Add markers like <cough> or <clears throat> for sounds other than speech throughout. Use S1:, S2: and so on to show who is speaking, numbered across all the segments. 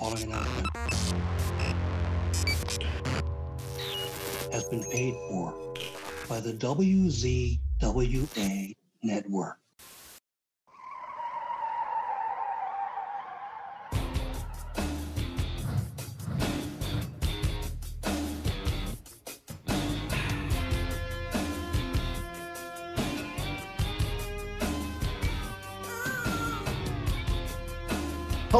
S1: announcement has been paid for by the WZWA network.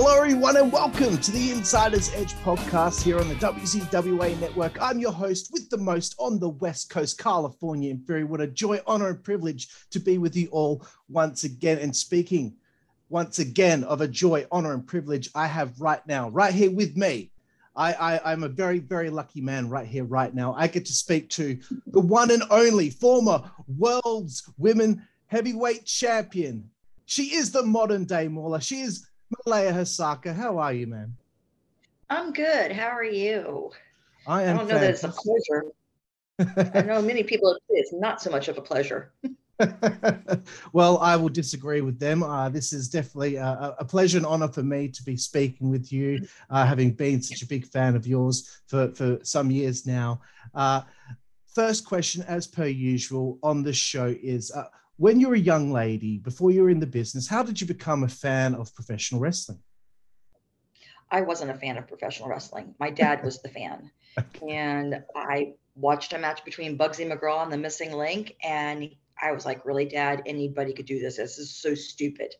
S2: Hello, everyone, and welcome to the Insider's Edge podcast here on the WZWA network. I'm your host with the most on the West Coast, California, and very what a joy, honor, and privilege to be with you all once again. And speaking once again of a joy, honor, and privilege, I have right now, right here with me. I, I, I'm a very, very lucky man right here, right now. I get to speak to the one and only former world's women heavyweight champion. She is the modern day Mauler. She is Malaya Hosaka, how are you, man?
S3: I'm good. How are you?
S2: I am.
S3: I don't know that it's a pleasure. I know many people it's not so much of a pleasure. <laughs>
S2: well, I will disagree with them. Uh, this is definitely a, a, pleasure and honor for me to be speaking with you, uh, having been such a big fan of yours for, for some years now. Uh, first question, as per usual on the show, is uh, when you were a young lady, before you were in the business, how did you become a fan of professional wrestling?
S3: I wasn't a fan of professional wrestling. My dad was the fan. <laughs> And I watched a match between Bugsy McGraw and the Missing Link. And I was like, really, dad, anybody could do this. This is so stupid.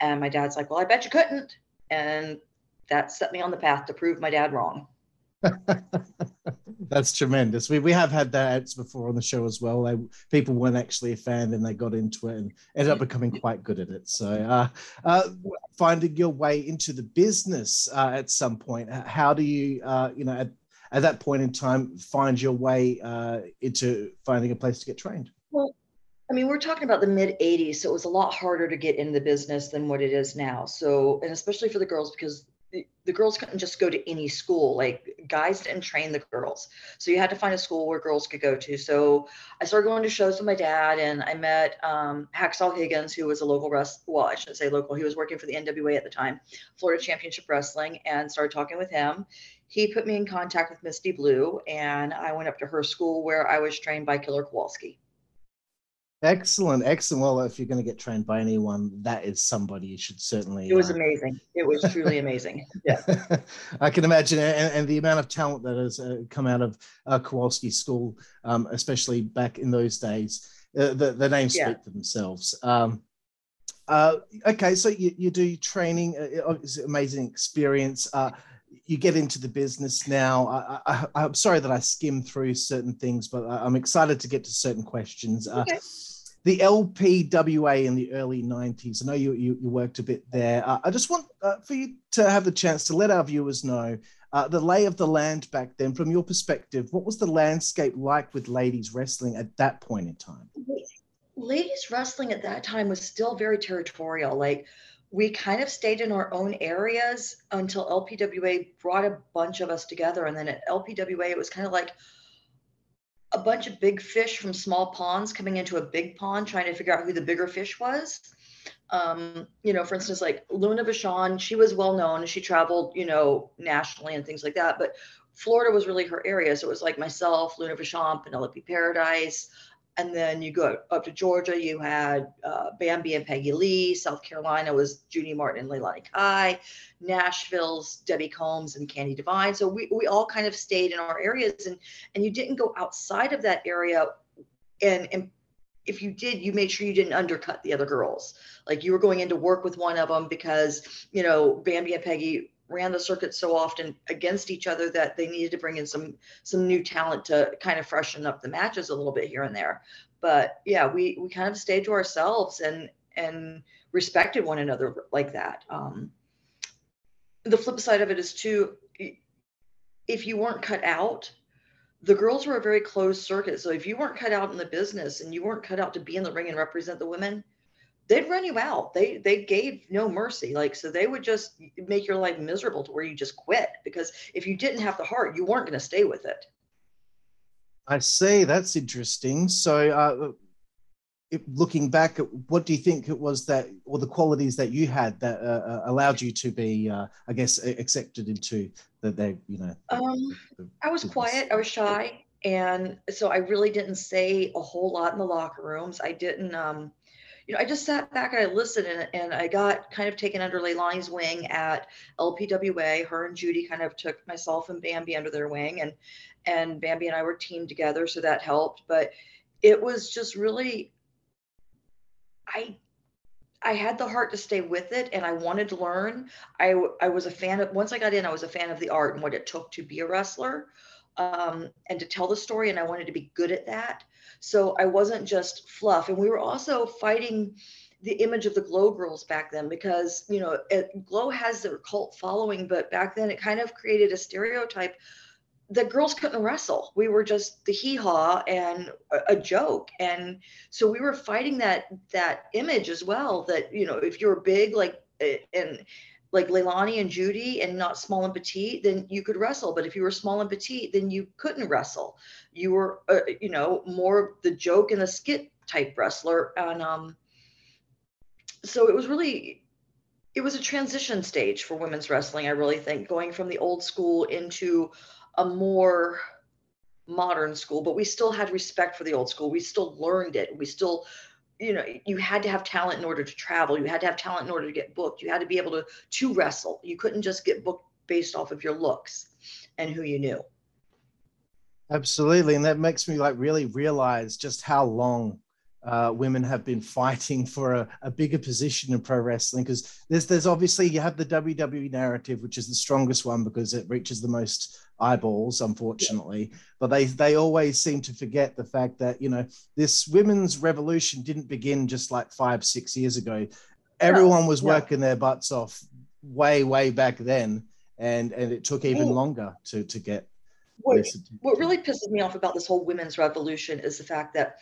S3: And my dad's like, well, I bet you couldn't. And that set me on the path to prove my dad wrong. <laughs>
S2: That's tremendous. We, we have had that before on the show as well. They, people weren't actually a fan and they got into it and ended up becoming quite good at it. So, uh, uh, finding your way into the business uh, at some point, how do you, uh, you know, at, at that point in time, find your way uh, into finding a place to get trained?
S3: Well, I mean, we're talking about the mid 80s, so it was a lot harder to get in the business than what it is now. So, and especially for the girls, because the, girls couldn't just go to any school. Like guys didn't train the girls. So you had to find a school where girls could go to. So I started going to shows with my dad and I met um, Hacksaw Higgins, who was a local rest. Well, I shouldn't say local. He was working for the NWA at the time, Florida Championship Wrestling, and started talking with him. He put me in contact with Misty Blue and I went up to her school where I was trained by Killer Kowalski.
S2: Excellent, excellent. Well, if you're going to get trained by anyone, that is somebody you should certainly.
S3: It was uh, amazing. It was truly amazing. <laughs> Yeah,
S2: I can imagine, and, and, the amount of talent that has uh, come out of uh, Kowalski School, um, especially back in those days, uh, the the names yeah. speak for themselves. Um, uh, okay, so you, you do training. Uh, it's an amazing experience you get into the business now. I, am sorry that I skimmed through certain things, but I'm excited to get to certain questions. Okay. The LPWA in the early 90s. I know you, you, you worked a bit there. Uh, I just want uh, for you to have the chance to let our viewers know uh, the lay of the land back then, from your perspective. What was the landscape like with ladies wrestling at that point in time?
S3: Ladies wrestling at that time was still very territorial. Like we kind of stayed in our own areas until LPWA brought a bunch of us together. And then at LPWA, it was kind of like, a bunch of big fish from small ponds coming into a big pond trying to figure out who the bigger fish was. Um, you know, for instance, like Luna Vachon, she was well known. She traveled, you know, nationally and things like that. But Florida was really her area. So it was like myself, Luna Vachon, Penelope Paradise, and then you go up to Georgia, you had uh, Bambi and Peggy Lee. South Carolina was Judy Martin and Leilani Kai. Nashville's Debbie Combs and Candy Divine. So we, we all kind of stayed in our areas and, and you didn't go outside of that area. And, and if you did, you made sure you didn't undercut the other girls. Like you were going in to work with one of them because, you know, Bambi and Peggy ran the circuit so often against each other that they needed to bring in some some new talent to kind of freshen up the matches a little bit here and there. But yeah, we we kind of stayed to ourselves and and respected one another like that. Um, the flip side of it is too, if you weren't cut out, the girls were a very closed circuit. So if you weren't cut out in the business and you weren't cut out to be in the ring and represent the women, they'd run you out. They they gave no mercy. Like so they would just make your life miserable to where you just quit because if you didn't have the heart, you weren't going to stay with it.
S2: I see. That's interesting. So uh, it, looking back, at what do you think it was that, or the qualities that you had that uh, uh allowed you to be, uh, I guess, accepted into that they, you know?
S3: Um, the, the I was business. quiet. I was shy, and so I really didn't say a whole lot in the locker rooms. I didn't, um, you know, I just sat back and I listened, and, and I got kind of taken under Leilani's wing at LPWA. Her and Judy kind of took myself and Bambi under their wing, and and Bambi and I were teamed together, so that helped. But it was just really I I had the heart to stay with it and I wanted to learn. I I was a fan of once I got in, I was a fan of the art and what it took to be a wrestler um, and to tell the story, and I wanted to be good at that. So I wasn't just fluff. And we were also fighting the image of the Glow girls back then because you know it, Glow has their cult following, but back then it kind of created a stereotype the girls couldn't wrestle. We were just the hee haw and a, a, joke. And so we were fighting that that image as well. That you know, if you're big like eh, and like Leilani and Judy and not small and petite, then you could wrestle. But if you were small and petite, then you couldn't wrestle. You were, uh, you know, more the joke and the skit type wrestler. And um, so it was really, it was a transition stage for women's wrestling. I really think going from the old school into a more modern school, but we still had respect for the old school. We still learned it. We still, you know, you had to have talent in order to travel. You had to have talent in order to get booked. You had to be able to to wrestle. You couldn't just get booked based off of your looks and who you knew.
S2: Absolutely, and that makes me like really realize just how long uh, women have been fighting for a, a bigger position in pro wrestling because there's there's obviously you have the WWE narrative, which is the strongest one because it reaches the most eyeballs, unfortunately. Yeah. But they they always seem to forget the fact that you know this women's revolution didn't begin just like five six years ago. Everyone was yeah. working their butts off way way back then, and and it took even longer to to get.
S3: What, what really pisses me off about this whole women's revolution is the fact that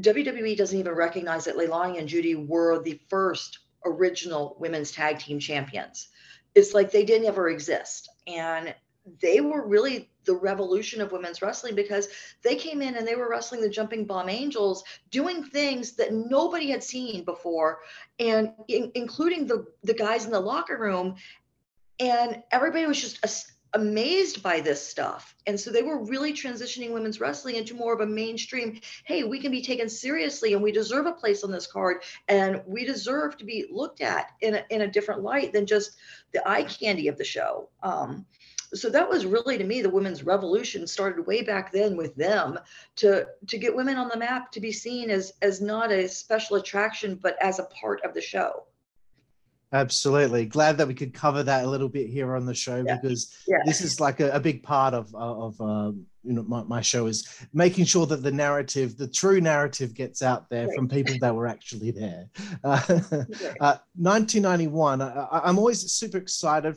S3: WWE doesn't even recognize that Leilani and Judy were the first original women's tag team champions. It's like they didn't ever exist. And they were really the revolution of women's wrestling because they came in and they were wrestling the jumping bomb angels doing things that nobody had seen before and in, including the the guys in the locker room and everybody was just amazed by this stuff. And so they were really transitioning women's wrestling into more of a mainstream hey we can be taken seriously and we deserve a place on this card. And we deserve to be looked at in a, in a different light than just the eye candy of the show. Um, so that was really to me the women's revolution started way back then with them to to get women on the map to be seen as as not a special attraction but as a part of the show
S2: absolutely glad that we could cover that a little bit here on the show yeah. because yeah. this is like a, a, big part of of um, you know my, my show is making sure that the narrative the true narrative gets out there right. from people that were actually there <laughs> uh, uh, 1991 I, i'm always super excited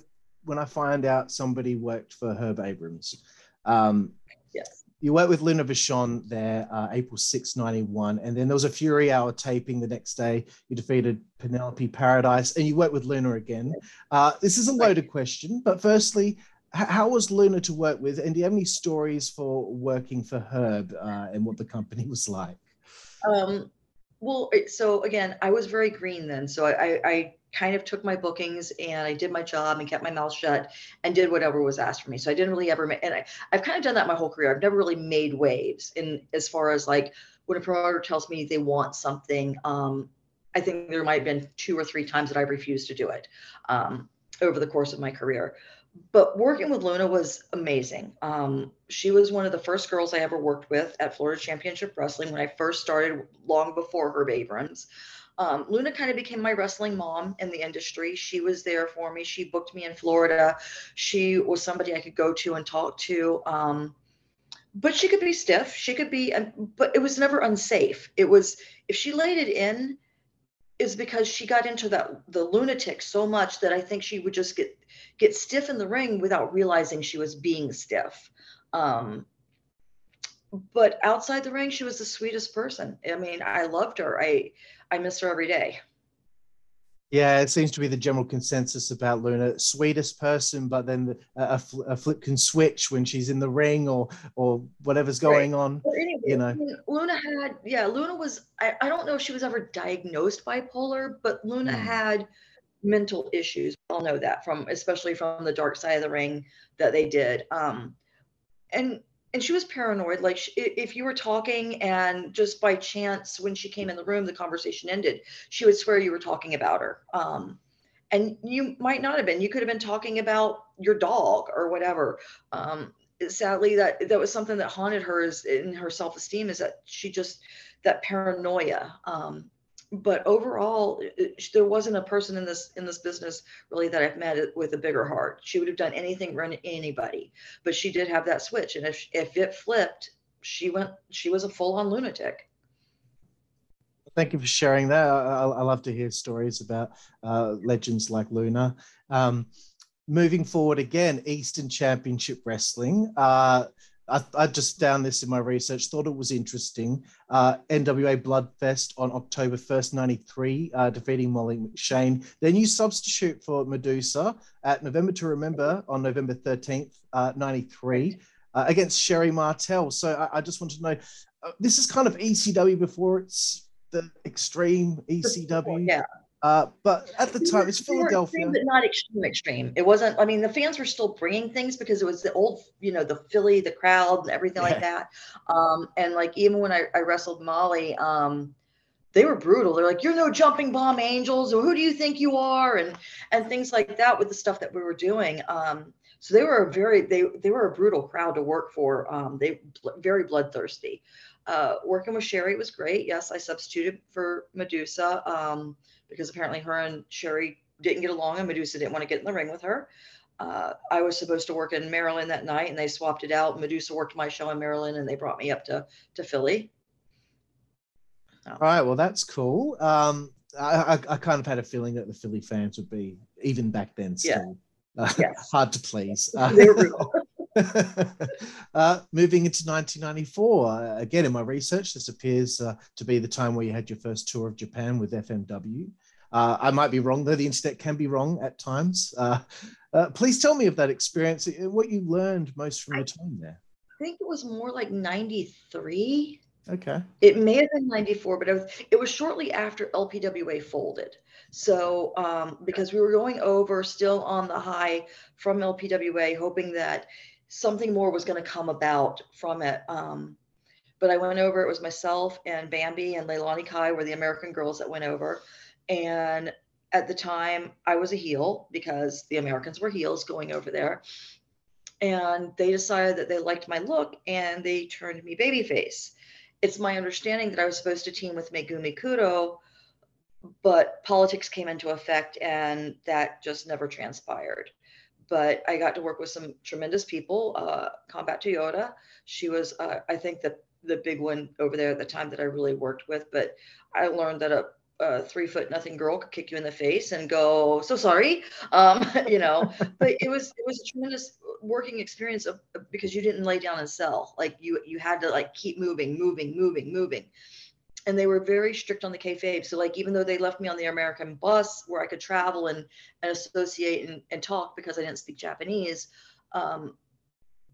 S2: when I find out somebody worked for Herb Abrams. Um,
S3: yes.
S2: You worked with Luna Vachon there, uh, April 6, 91. And then there was a Fury Hour taping the next day. You defeated Penelope Paradise and you worked with Luna again. Uh, this is a loaded question, but firstly, how was Luna to work with? And do you have any stories for working for Herb uh, and what the company was like?
S3: Um, well, so again, I was very green then. So I, I kind of took my bookings and I did my job and kept my mouth shut and did whatever was asked for me. So I didn't really ever make, and I, I've kind of done that my whole career. I've never really made waves in as far as like when a promoter tells me they want something. Um, I think there might have been two or three times that I've refused to do it um, over the course of my career. But working with Luna was amazing. Um, she was one of the first girls I ever worked with at Florida Championship Wrestling when I first started, long before Herb Abrams. Um, Luna kind of became my wrestling mom in the industry. She was there for me. She booked me in Florida. She was somebody I could go to and talk to. Um, but she could be stiff. She could be, but it was never unsafe. It was if she laid it in, is because she got into that the lunatic so much that I think she would just get get stiff in the ring without realizing she was being stiff. Um, but outside the ring, she was the sweetest person. I mean, I loved her. I I miss her every day.
S2: Yeah, it seems to be the general consensus about Luna. Sweetest person, but then the, a, a, flip can switch when she's in the ring or or whatever's going right. on. Anyway, you know,
S3: Luna had yeah, Luna was. I, I don't know if she was ever diagnosed bipolar, but Luna mm. had mental issues. I'll know that from especially from the dark side of the ring that they did. Um, and and she was paranoid like she, if you were talking and just by chance when she came in the room the conversation ended she would swear you were talking about her um, and you might not have been you could have been talking about your dog or whatever um, sadly that that was something that haunted her is in her self-esteem is that she just that paranoia um, but overall it, there wasn't a person in this in this business really that i've met with a bigger heart. She would have done anything for anybody but she did have that switch and if if it flipped she went she was a full-on lunatic.
S2: Thank you for sharing that. I, I love to hear stories about uh, legends like luna. Um, moving forward again eastern championship wrestling. Uh, I, I, just found this in my research, thought it was interesting. Uh, NWA Bloodfest on October 1st, 93, uh, defeating Molly McShane. Then you substitute for Medusa at November to Remember on November 13th, uh, 93, uh, against Sherri Martel. So I, I just want to know uh, this is kind of ECW before it's the extreme ECW.
S3: Yeah.
S2: Uh, but at the time, it's Philadelphia.
S3: Extreme, but not extreme, extreme. It wasn't. I mean, the fans were still bringing things because it was the old, you know, the Philly, the crowd, and everything yeah. like that. Um, and like even when I, I wrestled Molly, um, they were brutal. They're like, "You're no jumping bomb angels," or "Who do you think you are?" and and things like that with the stuff that we were doing. Um, so they were a very they they were a brutal crowd to work for. Um, they very bloodthirsty. Uh, working with Sherri was great. Yes, I substituted for Medusa. Um, because apparently her and Sherri didn't get along and Medusa didn't want to get in the ring with her. Uh, I was supposed to work in Maryland that night and they swapped it out. Medusa worked my show in Maryland and they brought me up to, to Philly.
S2: All right. Well, that's cool. Um, I, I, I, kind of had a feeling that the Philly fans would be, even back then, still <laughs> yeah. uh, yes. hard to please. Uh, <laughs> <laughs> uh, moving into 1994, uh, again in my research, this appears uh, to be the time where you had your first tour of Japan with FMW. Uh, I might be wrong, though. The internet can be wrong at times. Uh, uh, please tell me of that experience, and what you learned most from your time there.
S3: I think it was more like 93.
S2: Okay.
S3: It may have been 94, but it was, it was shortly after LPWA folded. So, um, because we were going over still on the high from LPWA, hoping that something more was going to come about from it. Um, but I went over, it was myself and Bambi and Leilani Kai were the American girls that went over. And at the time, I was a heel because the Americans were heels going over there. And they decided that they liked my look and they turned me babyface. It's my understanding that I was supposed to team with Megumi Kudo, but politics came into effect and that just never transpired but I got to work with some tremendous people. Uh, Combat Toyota, she was, uh, I think, the the big one over there at the time that I really worked with. But I learned that a, a three foot nothing girl could kick you in the face and go, "So sorry," <laughs> um, <laughs> you know. but it was it was a tremendous working experience of, because you didn't lay down and sell. Like you you had to like keep moving, moving, moving, moving and they were very strict on the kayfabe. So like even though they left me on the American bus where I could travel and, and associate and, and talk because I didn't speak Japanese, um,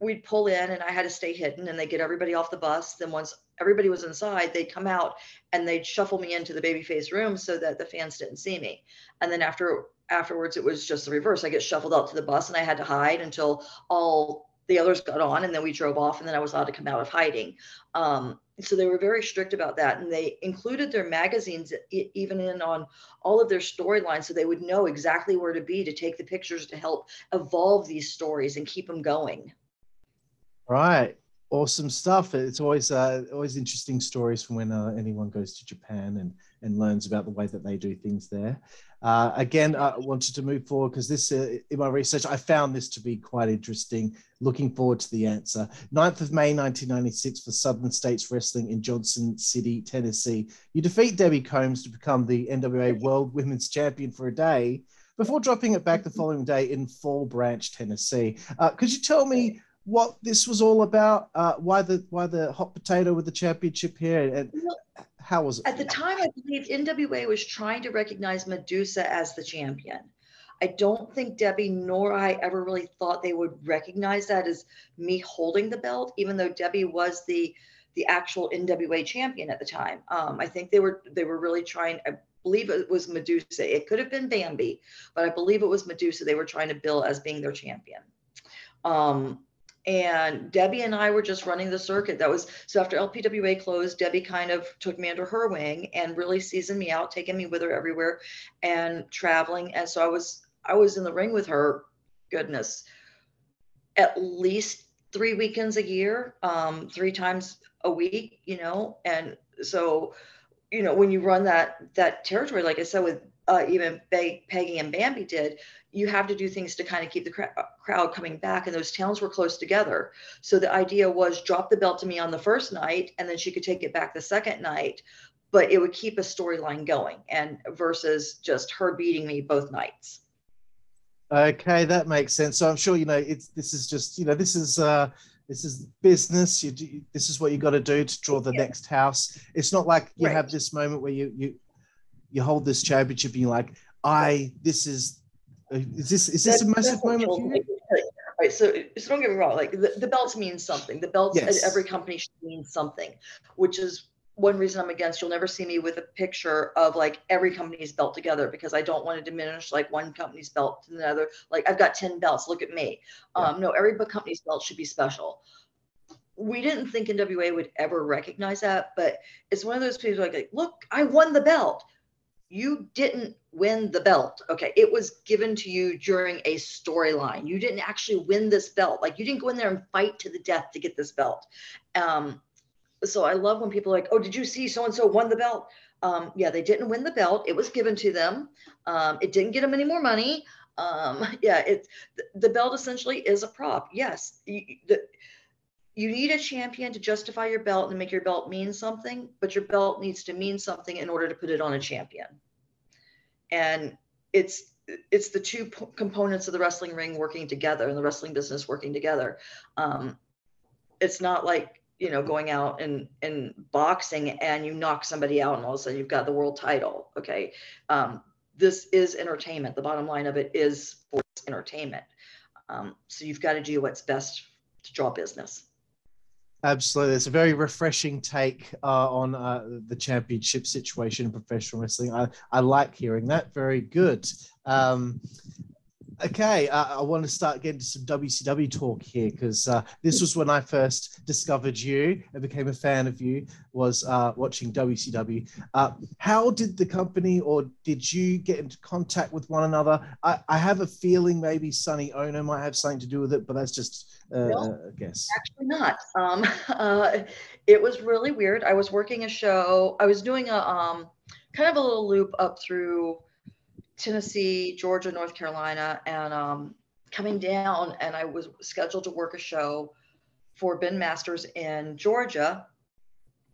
S3: we'd pull in and I had to stay hidden and they get everybody off the bus. Then once everybody was inside, they'd come out and they'd shuffle me into the babyface room so that the fans didn't see me. And then after afterwards, it was just the reverse. I get shuffled out to the bus and I had to hide until all the others got on and then we drove off and then I was allowed to come out of hiding. Um, so they were very strict about that and they included their magazines even in on all of their storylines so they would know exactly where to be to take the pictures to help evolve these stories and keep them going.
S2: Right. Awesome stuff. It's always uh, always interesting stories from when uh, anyone goes to Japan and and learns about the way that they do things there. Uh, again, I wanted to move forward because this, uh, in my research, I found this to be quite interesting. Looking forward to the answer. 9th of May, 1996, for Southern States Wrestling in Johnson City, Tennessee. You defeat Debbie Combs to become the NWA World Women's Champion for a day before dropping it back the following day in Fall Branch, Tennessee. Uh, could you tell me what this was all about? Uh, why the why the hot potato with the championship here, and How was it?
S3: At the time, I believe NWA was trying to recognize Medusa as the champion. I don't think Debbie nor I ever really thought they would recognize that as me holding the belt, even though Debbie was the the actual NWA champion at the time. Um, I think they were they were really trying. I believe it was Medusa. It could have been Bambi, but I believe it was Medusa. They were trying to bill as being their champion. Um, and Debbie and I were just running the circuit. That was so after LPWA closed, Debbie kind of took me under her wing and really seasoned me out, taking me with her everywhere and traveling. And so I was I was in the ring with her, goodness, at least three weekends a year, um, three times a week, you know. And so, you know, when you run that that territory, like I said, with uh, even Peggy and Bambi did, you have to do things to kind of keep the uh, crowd coming back. And those towns were close together. So the idea was drop the belt to me on the first night, and then she could take it back the second night. But it would keep a storyline going, and versus just her beating me both nights.
S2: Okay, that makes sense. So I'm sure you know it's this is just you know this is uh this is business. You do, this is what you got to do to draw the yeah. next house. It's not like you right. have this moment where you you you hold this championship and you're like, I this is is this is this that, a massive moment for you?
S3: Right. So, so don't get me wrong. Like the, the belts mean something. The belts yes. at every company should mean something, which is one reason I'm against. You'll never see me with a picture of like every company's belt together because I don't want to diminish like one company's belt to another. Like I've got 10 belts. Look at me. Yeah. Um, no, every company's belt should be special. We didn't think NWA would ever recognize that, but it's one of those people like look, I won the belt you didn't win the belt. Okay. It was given to you during a storyline. You didn't actually win this belt. Like you didn't go in there and fight to the death to get this belt. Um, so I love when people are like, oh, did you see so and so won the belt? Um, yeah, they didn't win the belt. It was given to them. Um, it didn't get them any more money. Um, <laughs> yeah, it's the belt essentially is a prop. Yes, you, the, you need a champion to justify your belt and make your belt mean something, but your belt needs to mean something in order to put it on a champion. And it's it's the two p- components of the wrestling ring working together and the wrestling business working together. Um, it's not like you know going out and and boxing and you knock somebody out and all of a sudden you've got the world title. Okay, um, this is entertainment. The bottom line of it is sports entertainment. Um, so you've got to do what's best to draw business.
S2: Absolutely, it's a very refreshing take uh, on uh, the championship situation in professional wrestling. I, I like hearing that. Very good. Um, okay, uh, I want to start getting to some WCW talk here because uh, this was when I first discovered you and became a fan of you. Was uh, watching WCW. Uh, how did the company or did you get into contact with one another? I, I have a feeling maybe Sonny Onoo might have something to do with it, but that's just uh, no, I guess.
S3: Actually, not. Um, <laughs> uh, it was really weird. I was working a show. I was doing a um, kind of a little loop up through Tennessee, Georgia, North Carolina, and um, coming down, and I was scheduled to work a show for Ben Masters in Georgia,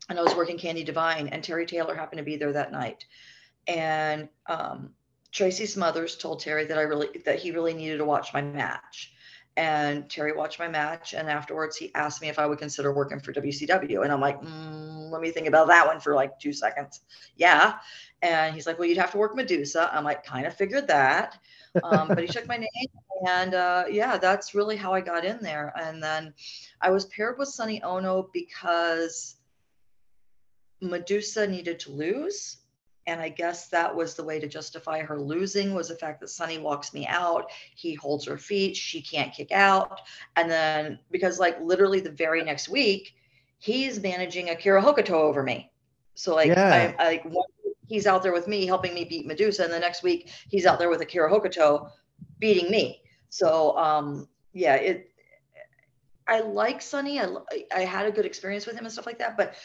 S3: and I was working Candy Divine, and Terry Taylor happened to be there that night, and um, Tracy Smothers told Terry that I really that he really needed to watch my match. And Terry watched my match, and afterwards he asked me if I would consider working for WCW. And I'm like, mm, let me think about that one for like two seconds. Yeah. And he's like, well, you'd have to work Medusa. I'm like, kind of figured that. Um, but he took my <laughs> name, and uh, yeah, that's really how I got in there. And then I was paired with Sonny Onoo because Medusa needed to lose and i guess that was the way to justify her losing was the fact that sonny walks me out he holds her feet she can't kick out and then because like literally the very next week he's managing akira hokuto over me so like yeah. I, I like he's out there with me helping me beat medusa and the next week he's out there with akira hokuto beating me so um yeah it I like Sonny. I, I had a good experience with him and stuff like that. But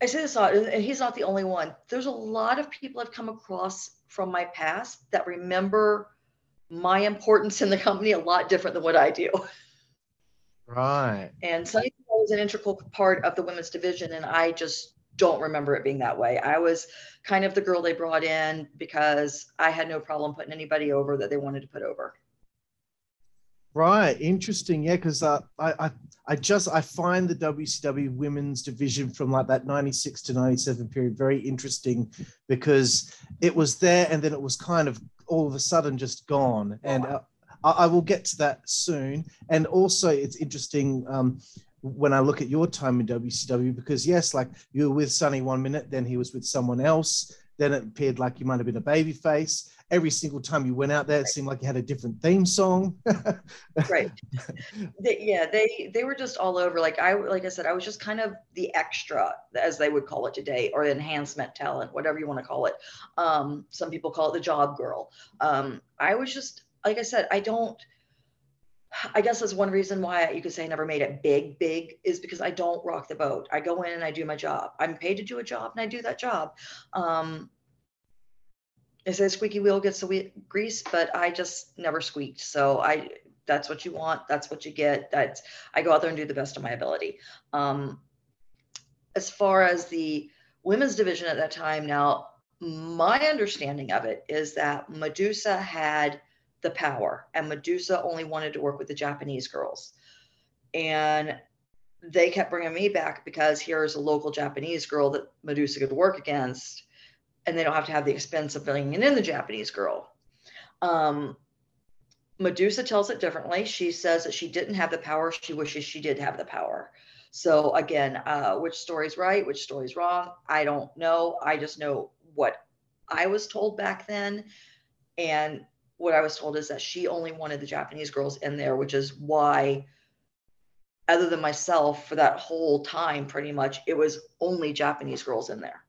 S3: I say this a lot, and he's not the only one. There's a lot of people I've come across from my past that remember my importance in the company a lot different than what I do.
S2: Right.
S3: And Sonny was an integral part of the women's division, and I just don't remember it being that way. I was kind of the girl they brought in because I had no problem putting anybody over that they wanted to put over.
S2: Right, interesting. Yeah, because uh, I, I I just I find the WCW women's division from like that 96 to 97 period very interesting because it was there and then it was kind of all of a sudden just gone. And uh, I, I, will get to that soon. And also, it's interesting um, when I look at your time in WCW because yes, like you were with Sonny one minute, then he was with someone else. Then it appeared like you might have been a baby face. Every single time you went out there, it seemed like you had a different theme song. <laughs>
S3: right. They, yeah, they they were just all over. Like I like I said, I was just kind of the extra, as they would call it today, or enhancement talent, whatever you want to call it. Um, some people call it the job girl. Um, I was just like I said, I don't <sighs> I guess that's one reason why you could say I never made it big, big is because I don't rock the boat. I go in and I do my job. I'm paid to do a job and I do that job. Um, they say squeaky wheel gets the grease, but I just never squeaked. So I, that's what you want. That's what you get. That's, I go out there and do the best of my ability. Um, as far as the women's division at that time, now my understanding of it is that Medusa had the power. And Medusa only wanted to work with the Japanese girls. And they kept bringing me back because here's a local Japanese girl that Medusa could work against. And they don't have to have the expense of bringing in the Japanese girl. Um, Medusa tells it differently. She says that she didn't have the power. She wishes she did have the power. So again, uh, which story's right, which story's wrong, I don't know. I just know what I was told back then. And what I was told is that she only wanted the Japanese girls in there, which is why, other than myself, for that whole time, pretty much, it was only Japanese girls in there.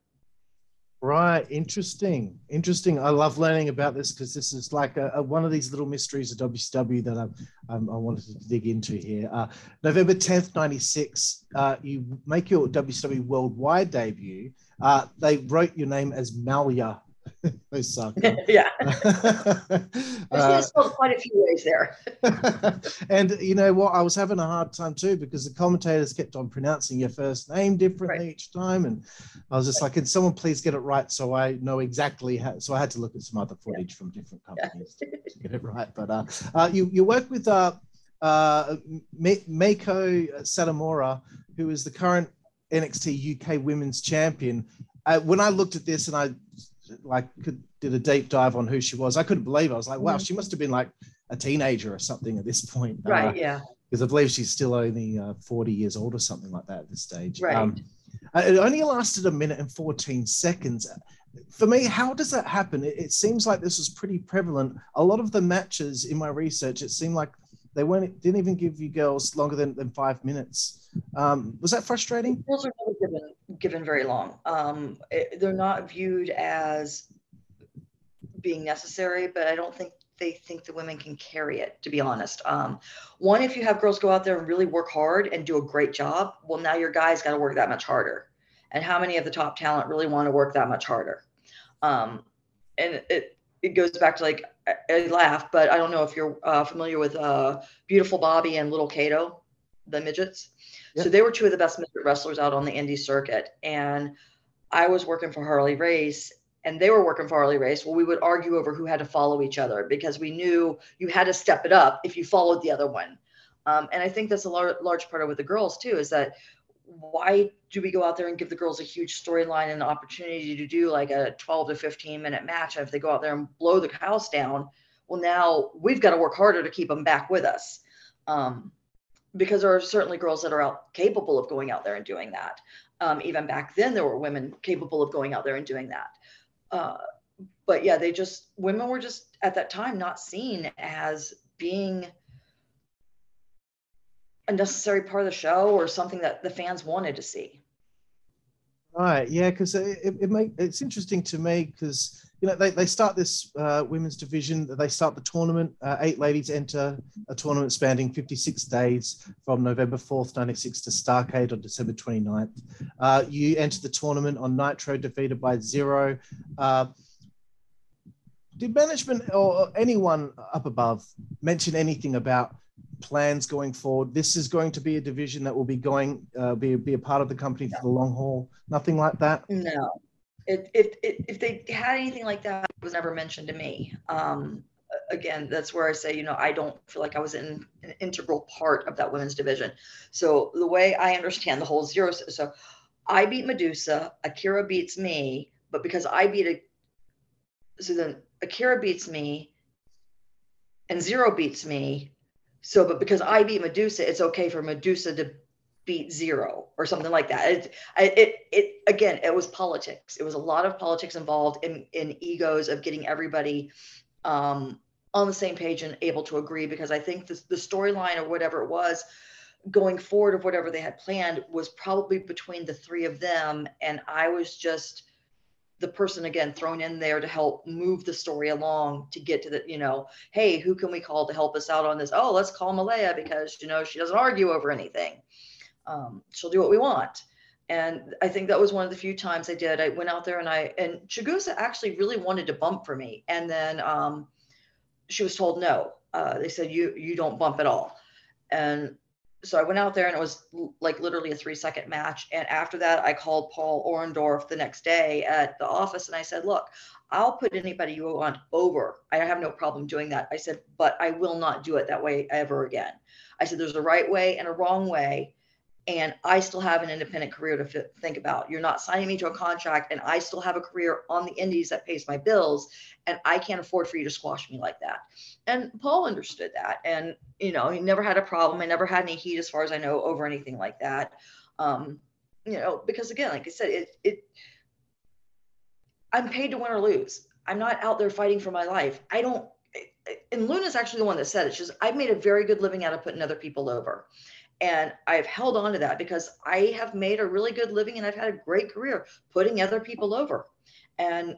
S2: Right, interesting, interesting. I love learning about this because this is like a, a, one of these little mysteries of WCW that I, I wanted to dig into here. Uh, November tenth, ninety six. Uh, you make your WCW worldwide debut. Uh, they wrote your name as Malia <laughs> they suck. <laughs>
S3: yeah. <laughs> uh, spelled quite a few ways there.
S2: and you know what? I was having a hard time too because the commentators kept on pronouncing your first name differently right. each time. And I was just right. like, can someone please get it right so I know exactly how? So I had to look at some other footage yeah. from different companies yeah. to, get it right. But uh, uh, you, you work with uh, uh, Meiko Satomura, who is the current NXT UK Women's Champion. Uh, when I looked at this and I like could, did a deep dive on who she was. I couldn't believe it. I was like, wow, mm-hmm. she must have been like a teenager or something at this point.
S3: Right. Uh, yeah.
S2: Because I believe she's still only uh, 40 years old or something like that at this stage.
S3: Right. Um,
S2: it only lasted a minute and 14 seconds. For me, how does that happen? It, it seems like this was pretty prevalent. A lot of the matches in my research, it seemed like they weren't didn't even give you girls longer than, than five minutes. Um, was that frustrating?
S3: Girls are never given given very long. Um, it, they're not viewed as being necessary, but I don't think they think the women can carry it. To be honest, um, one if you have girls go out there and really work hard and do a great job, well now your guys got to work that much harder. And how many of the top talent really want to work that much harder? Um, and it it goes back to like I, I laugh, but I don't know if you're uh, familiar with uh, Beautiful Bobby and Little Kato, the midgets. Yep. So they were two of the best midget wrestlers out on the indie circuit, and I was working for Harley Race, and they were working for Harley Race. Well, we would argue over who had to follow each other because we knew you had to step it up if you followed the other one. Um, and I think that's a lar- large part of with the girls too is that why do we go out there and give the girls a huge storyline and an opportunity to do like a 12 to 15 minute match? And if they go out there and blow the house down, well, now we've got to work harder to keep them back with us. Um, because there are certainly girls that are out capable of going out there and doing that. Um, even back then, there were women capable of going out there and doing that. Uh, but yeah, they just, women were just at that time not seen as being a necessary part of the show or something that the fans wanted to see.
S2: Right. Yeah. Because it, it, make, it's interesting to me because you know they, they start this uh, women's division. They start the tournament. Uh, eight ladies enter a tournament spanning 56 days from November 4th, 96 to Starcade on December 29th. Uh, you enter the tournament on Nitro, defeated by Zero. Uh, did management or anyone up above mention anything about plans going forward? This is going to be a division that will be going, uh, be, be a part of the company for the long haul. Nothing like that.
S3: No, if, if, if they had anything like that, it was never mentioned to me. Um, again, that's where I say, you know, I don't feel like I was in an integral part of that women's division. So the way I understand the whole zero, so I beat Medusa, Akira beats me, but because I beat a, so then Akira beats me, and Zero beats me. So, but because I beat Medusa, it's okay for Medusa to beat Zero or something like that. It, it, it again, it was politics. It was a lot of politics involved in in egos of getting everybody um, on the same page and able to agree. Because I think the the storyline or whatever it was going forward of whatever they had planned was probably between the three of them, and I was just the person again thrown in there to help move the story along to get to the you know hey who can we call to help us out on this? Oh let's call malaya because you know she doesn't argue over anything. Um, she'll do what we want. And i think that was one of the few times i did. I went out there and i and Chigusa actually really wanted to bump for me. And then um, she was told no. Uh, they said you you don't bump at all. And so I went out there and it was like literally a three second match. And after that, I called Paul Orndorff the next day at the office and I said, Look, I'll put anybody you want over. I have no problem doing that. I said, But I will not do it that way ever again. I said, There's a right way and a wrong way and I still have an independent career to f- think about. You're not signing me to a contract, and I still have a career on the indies that pays my bills, and I can't afford for you to squash me like that. And Paul understood that, and you know, he never had a problem. I never had any heat, as far as I know, over anything like that. Um, you know, because again, like I said, it it I'm paid to win or lose. I'm not out there fighting for my life. I don't. And Luna's actually the one that said it. She's I've made a very good living out of putting other people over and I've held on to that because I have made a really good living and I've had a great career putting other people over. And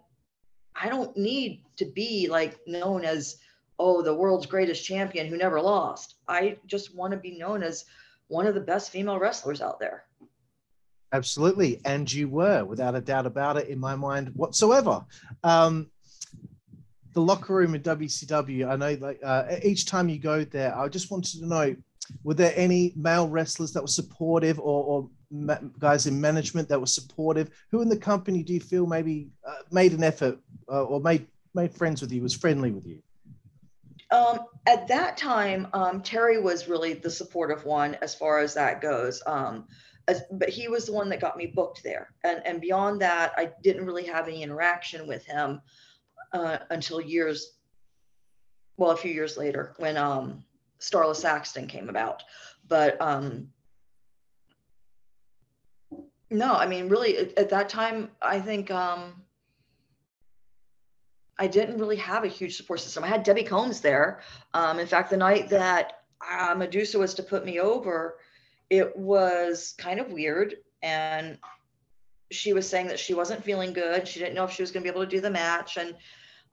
S3: I don't need to be like known as, oh, the world's greatest champion who never lost. I just want to be known as one of the best female wrestlers out there.
S2: Absolutely. And you were, without a doubt about it, in my mind whatsoever. Um, the locker room in WCW, I know like uh, each time you go there, I just wanted to know were there any male wrestlers that were supportive or, or ma- guys in management that were supportive? Who in the company do you feel maybe uh, made an effort uh, or made made friends with you, was friendly with you?
S3: Um, at that time, um, Terry was really the supportive one as far as that goes. Um, as, but he was the one that got me booked there. And, and beyond that, I didn't really have any interaction with him uh, until years, well, a few years later when um, Starla Saxton came about. But um, no, I mean, really, at, at that time, I think um, I didn't really have a huge support system. I had Debbie Combs there. Um, in fact, the night that uh, Medusa was to put me over, it was kind of weird. And she was saying that she wasn't feeling good. She didn't know if she was going to be able to do the match. And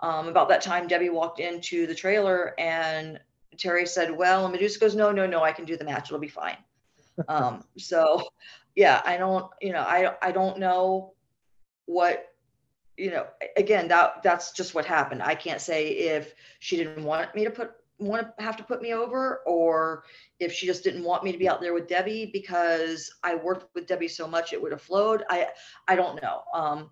S3: um, about that time, Debbie walked into the trailer and Terry said, well, and Medusa goes, no, no, no, I can do the match. It'll be fine. <laughs> um, so yeah, I don't, you know, I, I don't know what, you know, again, that that's just what happened. I can't say if she didn't want me to put, want to have to put me over or if she just didn't want me to be out there with Debbie because I worked with Debbie so much it would have flowed. I, I don't know. Um,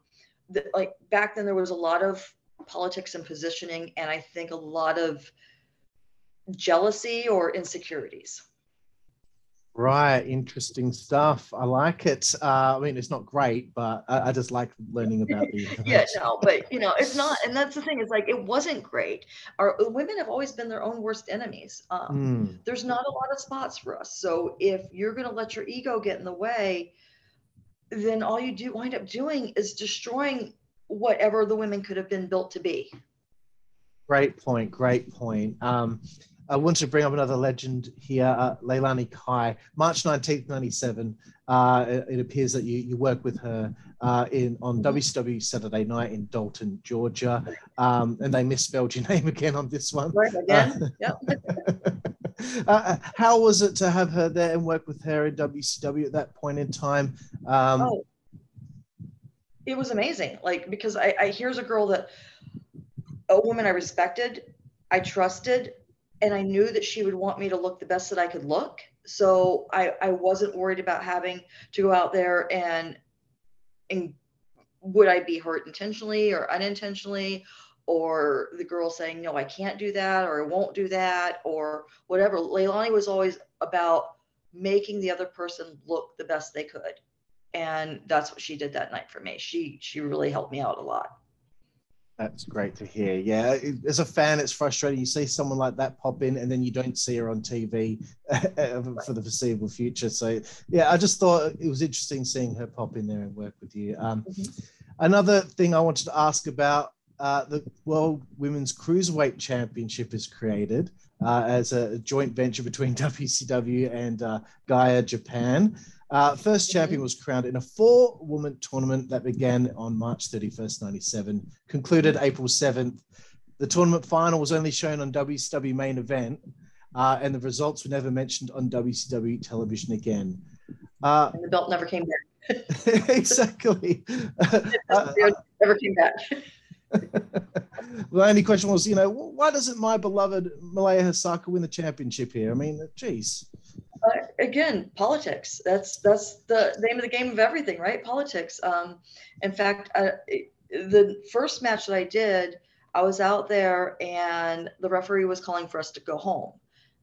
S3: the, like back then there was a lot of politics and positioning and I think a lot of, jealousy or insecurities.
S2: Right, interesting stuff. I like it. Uh, I mean, it's not great, but I, I just like learning about the. <laughs>
S3: yeah, no, but you know, it's not, and that's the thing. Is like it wasn't great. Our women have always been their own worst enemies. Um, mm. There's not a lot of spots for us. So if you're going to let your ego get in the way, then all you do wind up doing is destroying whatever the women could have been built to be.
S2: Great point. Great point. Um, I want to bring up another legend here, uh, Leilani Kai. March 19th, 97. Uh, it, it, appears that you, you work with her uh, in on WCW Saturday Night in Dalton, Georgia. Um, and they misspelled your <laughs> name again on this one.
S3: Right, again. yep. <laughs>
S2: Uh, uh, how was it to have her there and work with her in WCW at that point in time? Um, oh,
S3: it was amazing. Like, because I, I here's a girl that, a woman I respected, I trusted, and I knew that she would want me to look the best that I could look. So I, I wasn't worried about having to go out there and and would I be hurt intentionally or unintentionally or the girl saying, no, I can't do that, or I won't do that, or whatever. Leilani was always about making the other person look the best they could. And that's what she did that night for me. She she really helped me out a lot.
S2: That's great to hear. Yeah, as a fan, it's frustrating. You see someone like that pop in, and then you don't see her on TV <laughs> for the foreseeable future. So, yeah, I just thought it was interesting seeing her pop in there and work with you. Um, mm-hmm. Another thing I wanted to ask about uh, the World Women's Cruiserweight Championship is created uh, as a joint venture between <laughs> WCW and uh, Gaea Japan. Uh, first champion was crowned in a four woman tournament that began on March 31st, 97, concluded April 7th. The tournament final was only shown on WCW main event, uh, and the results were never mentioned on WCW television again.
S3: Uh, and the belt never came back. <laughs>
S2: exactly. <laughs>
S3: never came back. <laughs>
S2: the only question was, you know, why doesn't my beloved Malia Hosaka win the championship here? I mean, geez.
S3: Uh, again, politics. That's that's the name of the game of everything, right? Politics. Um, in fact, uh, the first match that I did, I was out there and the referee was calling for us to go home.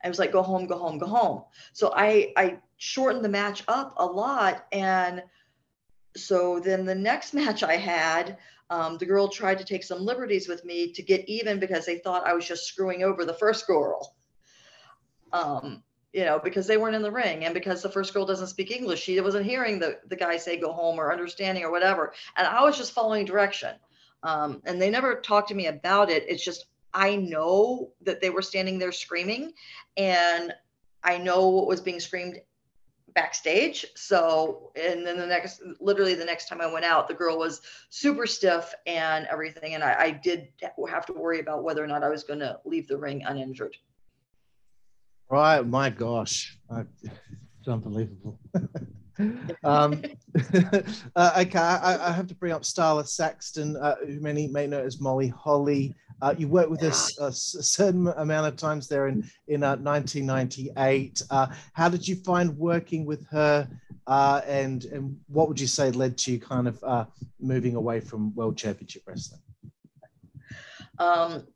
S3: I was like, go home, go home, go home. So I I shortened the match up a lot, and so then the next <laughs> match I had, um, the girl tried to take some liberties with me to get even because they thought I was just screwing over the first girl. Um, you know, because they weren't in the ring and because the first girl doesn't speak English, she wasn't hearing the, the guy say go home or understanding or whatever. And I was just following direction. Um, and they never talked to me about it. It's just, I know that they were standing there screaming and I know what was being screamed backstage. So, and then the next, literally the next time I went out, the girl was super stiff and everything. And I, I did have to worry about whether or not I was going to leave the ring uninjured.
S2: Right, my gosh, it's unbelievable. <laughs> um, <laughs> uh, okay, I, I, have to bring up Starla Saxton, uh, who many may know as Molly Holly. Uh, you worked with us a, certain amount of times there in in 1998. Uh, uh, how did you find working with her, uh, and and what would you say led to you kind of moving away from World Championship Wrestling?
S3: Um,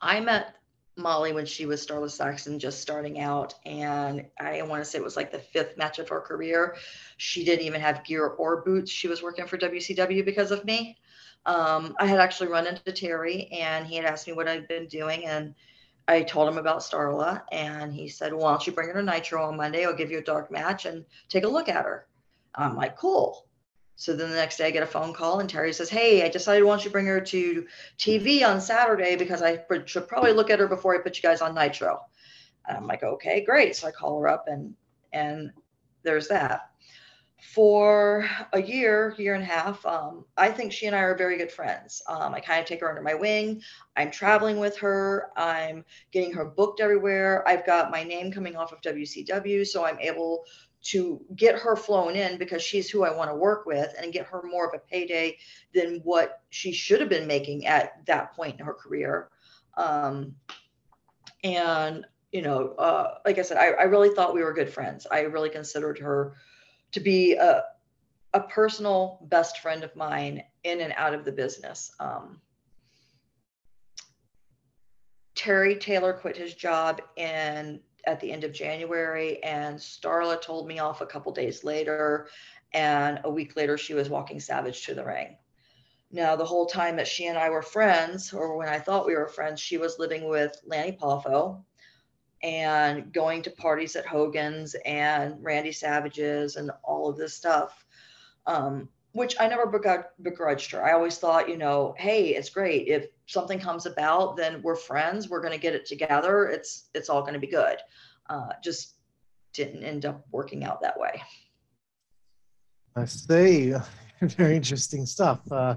S3: I met Molly when she was Starla Saxton just starting out. And I want to say it was like the fifth match of her career. She didn't even have gear or boots. She was working for WCW because of me. Um, I had actually run into Terry and he had asked me what I'd been doing. And I told him about Starla. And he said, well, Why don't you bring her to Nitro on Monday? I'll give you a dark match and take a look at her. I'm like, Cool. So then the next day I get a phone call and Terry says, Hey, I decided why don't you bring her to TV on Saturday because I should probably look at her before I put you guys on Nitro. And I'm like, okay, great. So I call her up and and there's that. For a year, year and a half, um, I think she and I are very good friends. Um, I kind of take her under my wing. I'm traveling with her. I'm getting her booked everywhere. I've got my name coming off of WCW, so I'm able to get her flown in because she's who I want to work with and get her more of a payday than what she should have been making at that point in her career. Um, and, you know, uh, like I said, I, I really thought we were good friends. I really considered her to be a, a personal best friend of mine in and out of the business. Um, Terry Taylor quit his job in at the end of January, and Starla told me off a couple days later. And a week later, she was walking Savage to the ring. Now, the whole time that she and I were friends, or when I thought we were friends, she was living with Lanny Poffo and going to parties at Hogan's and Randy Savage's and all of this stuff. Um, which I never begrudged her. I always thought, you know, hey, it's great if something comes about, then we're friends. We're going to get it together. It's it's all going to be good. Uh, just didn't end up working out that way.
S2: I see. <laughs> Very interesting stuff. Uh,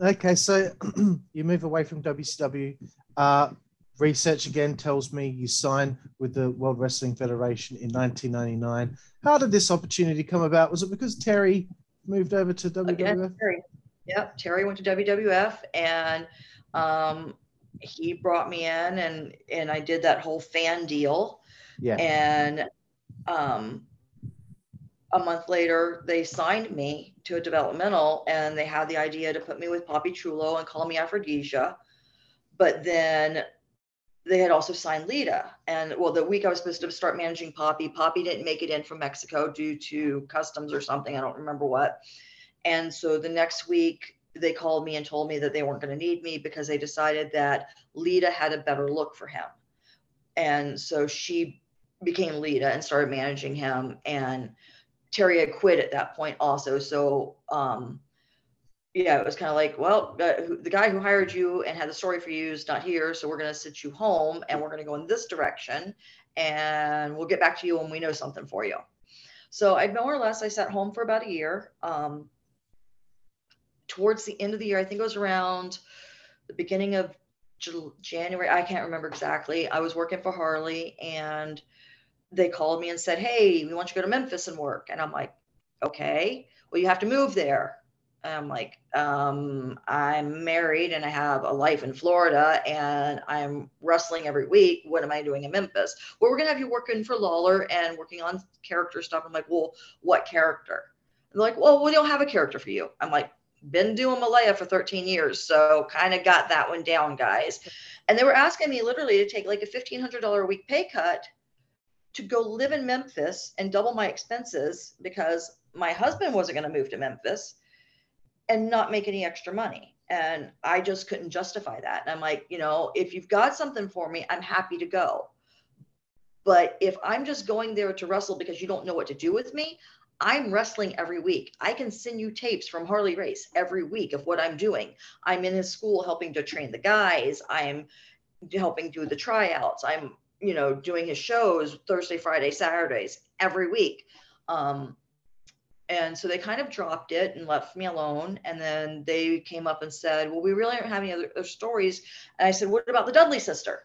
S2: okay, so <clears throat> you move away from WCW. Uh, research again tells me you signed with the World Wrestling Federation in 1999. How did this opportunity come about? Was it because Terry moved over to WWF? Again,
S3: Terry. Yep, Terry went to WWF and um, he brought me in and and I did that whole fan deal.
S2: Yeah.
S3: And um, a month later, they signed me to a developmental and they had the idea to put me with Papi Chulo and call me Aphrodisia. but then they had also signed Lita. And well, the week I was supposed to start managing Papi, Papi didn't make it in from Mexico due to customs or something. I don't remember what. And so the next week they called me and told me that they weren't going to need me because they decided that Lita had a better look for him. And so she became Lita and started managing him. And Terry had quit at that point also. So um, yeah, it was kind of like, well, uh, the guy who hired you and had the story for you is not here, so we're going to sit you home and we're going to go in this direction, and we'll get back to you when we know something for you. So I more or less I sat home for about a year. Um, towards the end of the year, I think it was around the beginning of January. I can't remember exactly. I was working for Harley, and they called me and said, "Hey, we want you to go to Memphis and work." And I'm like, "Okay, well, you have to move there." I'm like, um, I'm married and I have a life in Florida and I'm wrestling every week. What am I doing in Memphis? Well, we're going to have you working for Lawler and working on character stuff. I'm like, well, what character? And they're like, well, we don't have a character for you. I'm like, been doing Malia for 13 years. So kind of got that one down, guys. And they were asking me literally to take like a $1,500 a week pay cut to go live in Memphis and double my expenses because my husband wasn't going to move to Memphis and not make any extra money. And I just couldn't justify that. And I'm like, you know, if you've got something for me, I'm happy to go. But if I'm just going there to wrestle because you don't know what to do with me, I'm wrestling every week. I can send you tapes from Harley Race every week of what I'm doing. I'm in his school helping to train the guys. I'm helping do the tryouts. I'm, you know, doing his shows Thursday, Friday, Saturdays every week. Um, and so they kind of dropped it and left me alone. And then they came up and said, Well, we really aren't having other, other stories. And I said, What about the Dudley sister?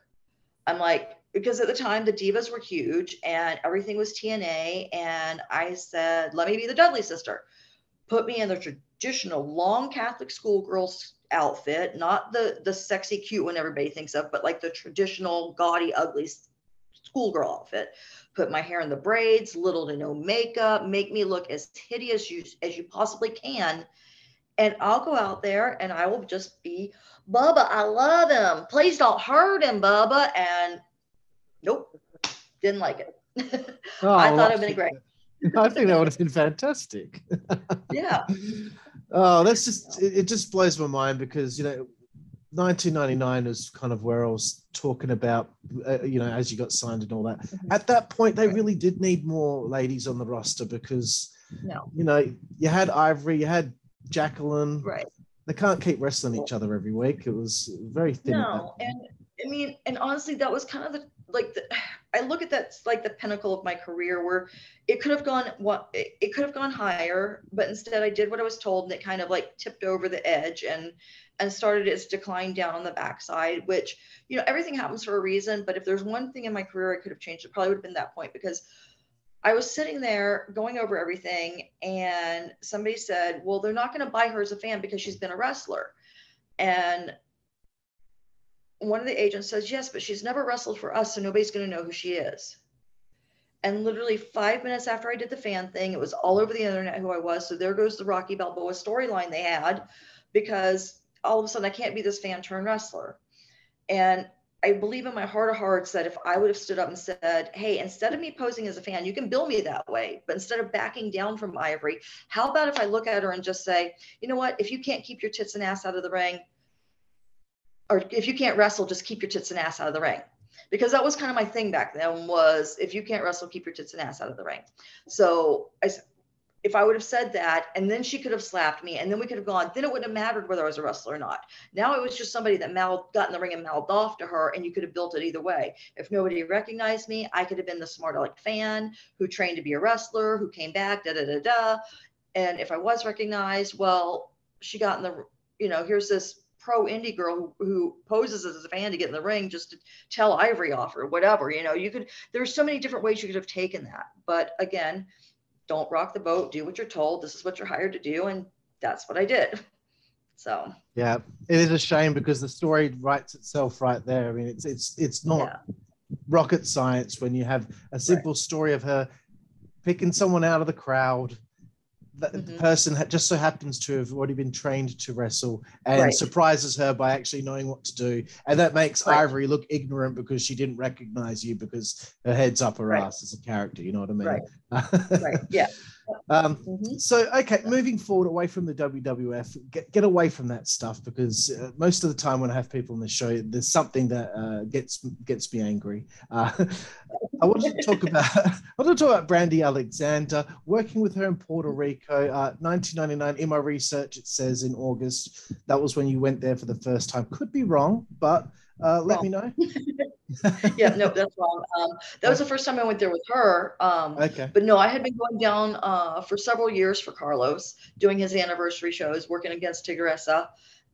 S3: I'm like, because at the time the divas were huge and everything was T&A. And I said, Let me be the Dudley sister. Put me in the traditional long Catholic schoolgirls outfit, not the the sexy cute one everybody thinks of, but like the traditional gaudy, ugly schoolgirl outfit put my hair in the braids, little to no makeup, make me look as hideous you, as you possibly can. And I'll go out there and I will just be, Bubba, I love him. Please don't hurt him, Bubba. And nope, didn't like it. <laughs> Oh, I thought it would be great.
S2: I think that would have been fantastic.
S3: yeah. <laughs>
S2: Oh, that's just, it, it just blows my mind because, you know, 1999 is kind of where I was talking about, uh, you know, as you got signed and all that. Mm-hmm. At that point, they really did need more ladies on the roster because,
S3: no.
S2: you know, you had Ivory, you had Jacqueline.
S3: Right.
S2: They can't keep wrestling each other every week. It was very thin.
S3: No, and I mean, and honestly, that was kind of the like the, <sighs> I look at that like the pinnacle of my career where it could have gone what it could have gone higher, but instead I did what I was told and it kind of like tipped over the edge and and started its decline down on the backside, which, you know, everything happens for a reason. But if there's one thing in my career I could have changed, it probably would have been that point because I was sitting there going over everything, and somebody said, Well, they're not going to buy her as a fan because she's been a wrestler. And one of the agents says, Yes, but she's never wrestled for us, so nobody's going to know who she is. And literally five minutes after I did the fan thing, it was all over the internet who I was. So there goes the Rocky Balboa storyline they had because all of a sudden I can't be this fan turned wrestler. And I believe in my heart of hearts that if I would have stood up and said, Hey, instead of me posing as a fan, you can bill me that way. But instead of backing down from Ivory, how about if I look at her and just say, You know what? If you can't keep your tits and ass out of the ring, or if you can't wrestle, just keep your tits and ass out of the ring. Because that was kind of my thing back then was if you can't wrestle, keep your tits and ass out of the ring. So I if I would have said that and then she could have slapped me and then we could have gone, then it wouldn't have mattered whether I was a wrestler or not. Now it was just somebody that mouthed, got in the ring and mouthed off to her and you could have built it either way. If nobody recognized me, I could have been the smart aleck fan who trained to be a wrestler, who came back, da da da da. And if I was recognized, well, she got in the, you know, here's this pro indie girl who, who, poses as a fan to get in the ring just to tell Ivory off or whatever. You know, you could, there's so many different ways you could have taken that. But again, don't rock the boat, do what you're told. This is what you're hired to do. And that's what I did. <laughs> So
S2: yeah, it is a shame because the story writes itself right there. I mean, it's it's it's not yeah. rocket science when you have a simple right. story of her picking someone out of the crowd, the mm-hmm. person just so happens to have already been trained to wrestle and right. surprises her by actually knowing what to do. And that makes right. Ivory look ignorant because she didn't recognize you because her head's up her ass as a character. You know what I mean?
S3: Right. Yeah. <laughs>
S2: Um, mm-hmm. So, okay, moving forward away from the WWF, get, get away from that stuff because uh, most of the time when I have people on the show, there's something that uh, gets gets me angry. Uh, I wanted to talk about <laughs> I want to talk about Brandy Alexander working with her in Puerto Rico, 1999. Uh, in my research, it says in August that was when you went there for the first time. Could be wrong, but uh, let me know. <laughs>
S3: yeah, no, that's wrong. Um, that was the first time I went there with her. Um,
S2: okay.
S3: But no, I had been going down uh, for several years for Carlos, doing his anniversary shows, working against Tigressa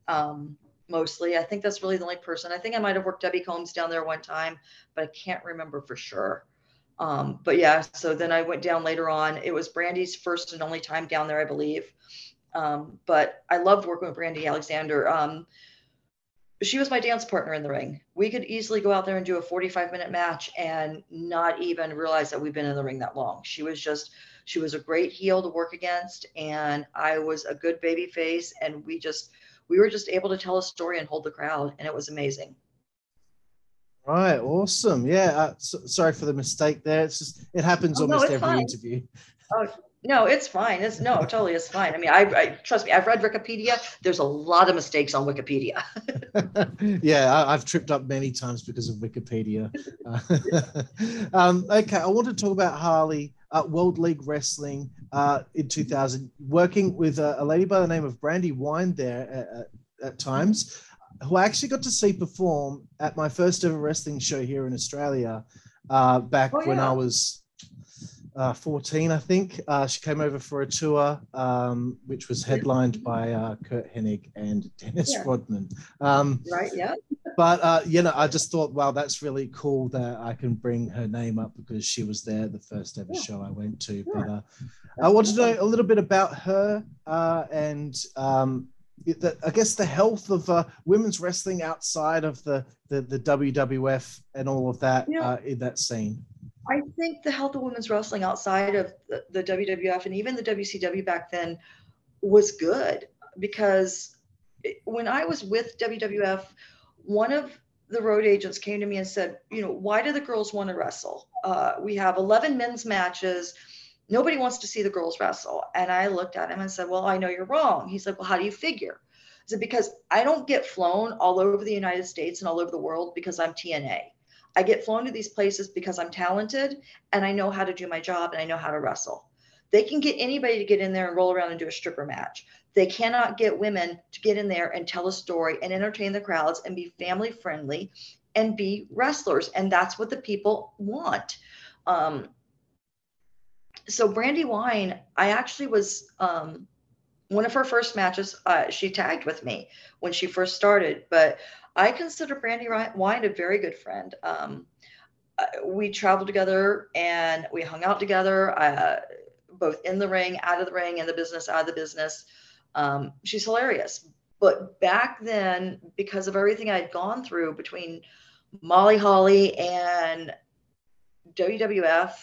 S3: um, mostly. I think that's really the only person. I think I might have worked Debbie Combs down there one time, but I can't remember for sure. Um, but yeah, so then I went down later on. It was Brandy's first and only time down there, I believe. Um, but I loved working with Brandy Alexander. Um, she was my dance partner in the ring. We could easily go out there and do a 45 minute match and not even realize that we've been in the ring that long. She was just, she was a great heel to work against. And I was a good baby face. And we just, we were just able to tell a story and hold the crowd. And it was amazing.
S2: Right. Awesome. Yeah. Uh, so, sorry for the mistake there. It's just, it happens oh, almost no, every fine. interview.
S3: Oh, no, it's fine. It's no, <laughs> totally, it's fine. I mean, I, I trust me. I've read Wikipedia. There's a lot of mistakes on Wikipedia. <laughs>
S2: yeah, I, have tripped up many times because of Wikipedia. <laughs> um, okay, I want to talk about Harley uh, World League Wrestling uh, in 2000, working with a, a, lady by the name of Brandi Wine there at, at, at times, who I actually got to see perform at my first ever wrestling show here in Australia uh, back oh, yeah. when I was uh, 14, I think. Uh, she came over for a tour, um, which was headlined by uh, Curt Hennig and <laughs> Dennis yeah. Rodman.
S3: Um, right, yeah.
S2: but, uh, you know, I just thought, wow, that's really cool that I can bring her name up because she was there the first ever yeah. show I went to. But uh, I wanted to know a little bit about her uh, and um, the, I guess the health of uh, women's wrestling outside of the, the, the WWF and all of that yeah. uh, in that scene.
S3: I think the health of women's wrestling outside of the, the WWF and even the WCW back then was good because when I was with WWF, one of the road agents came to me and said, you know, why do the girls want to wrestle? Uh, we have 11 men's matches. Nobody wants to see the girls wrestle. And I looked at him and said, well, I know you're wrong. He's like, well, how do you figure? I said, because I don't get flown all over the United States and all over the world because I'm T&A. I get flown to these places because I'm talented and I know how to do my job and I know how to wrestle. They can get anybody to get in there and roll around and do a stripper match. They cannot get women to get in there and tell a story and entertain the crowds and be family friendly and be wrestlers. And that's what the people want. Um, so Brandi Wine, I actually was um, one of her first matches. Uh, she tagged with me when she first started, but I consider Brandi Wine a very good friend. Um, we traveled together and we hung out together, uh, both in the ring, out of the ring, in the business, out of the business. Um, she's hilarious. But back then, because of everything I had gone through between Molly Holly and WWF,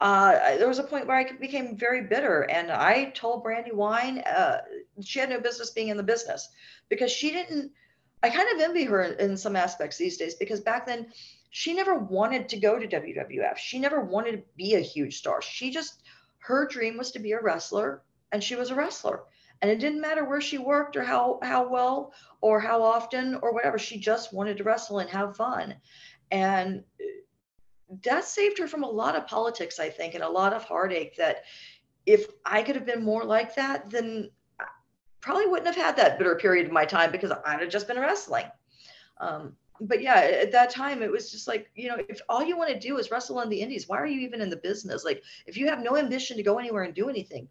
S3: uh, there was a point where I became very bitter, and I told Brandi Wine uh, she had no business being in the business because she didn't I kind of envy her in some aspects these days because back then she never wanted to go to WWF. She never wanted to be a huge star. She just, her dream was to be a wrestler and she was a wrestler. And it didn't matter where she worked or how, how well or how often or whatever. She just wanted to wrestle and have fun. And that saved her from a lot of politics, I think, and a lot of heartache that if I could have been more like that, then probably wouldn't have had that bitter period of my time because I'd have just been wrestling. Um, but yeah, at that time, it was just like, you know, if all you want to do is wrestle on the indies, why are you even in the business? Like, if you have no ambition to go anywhere and do anything,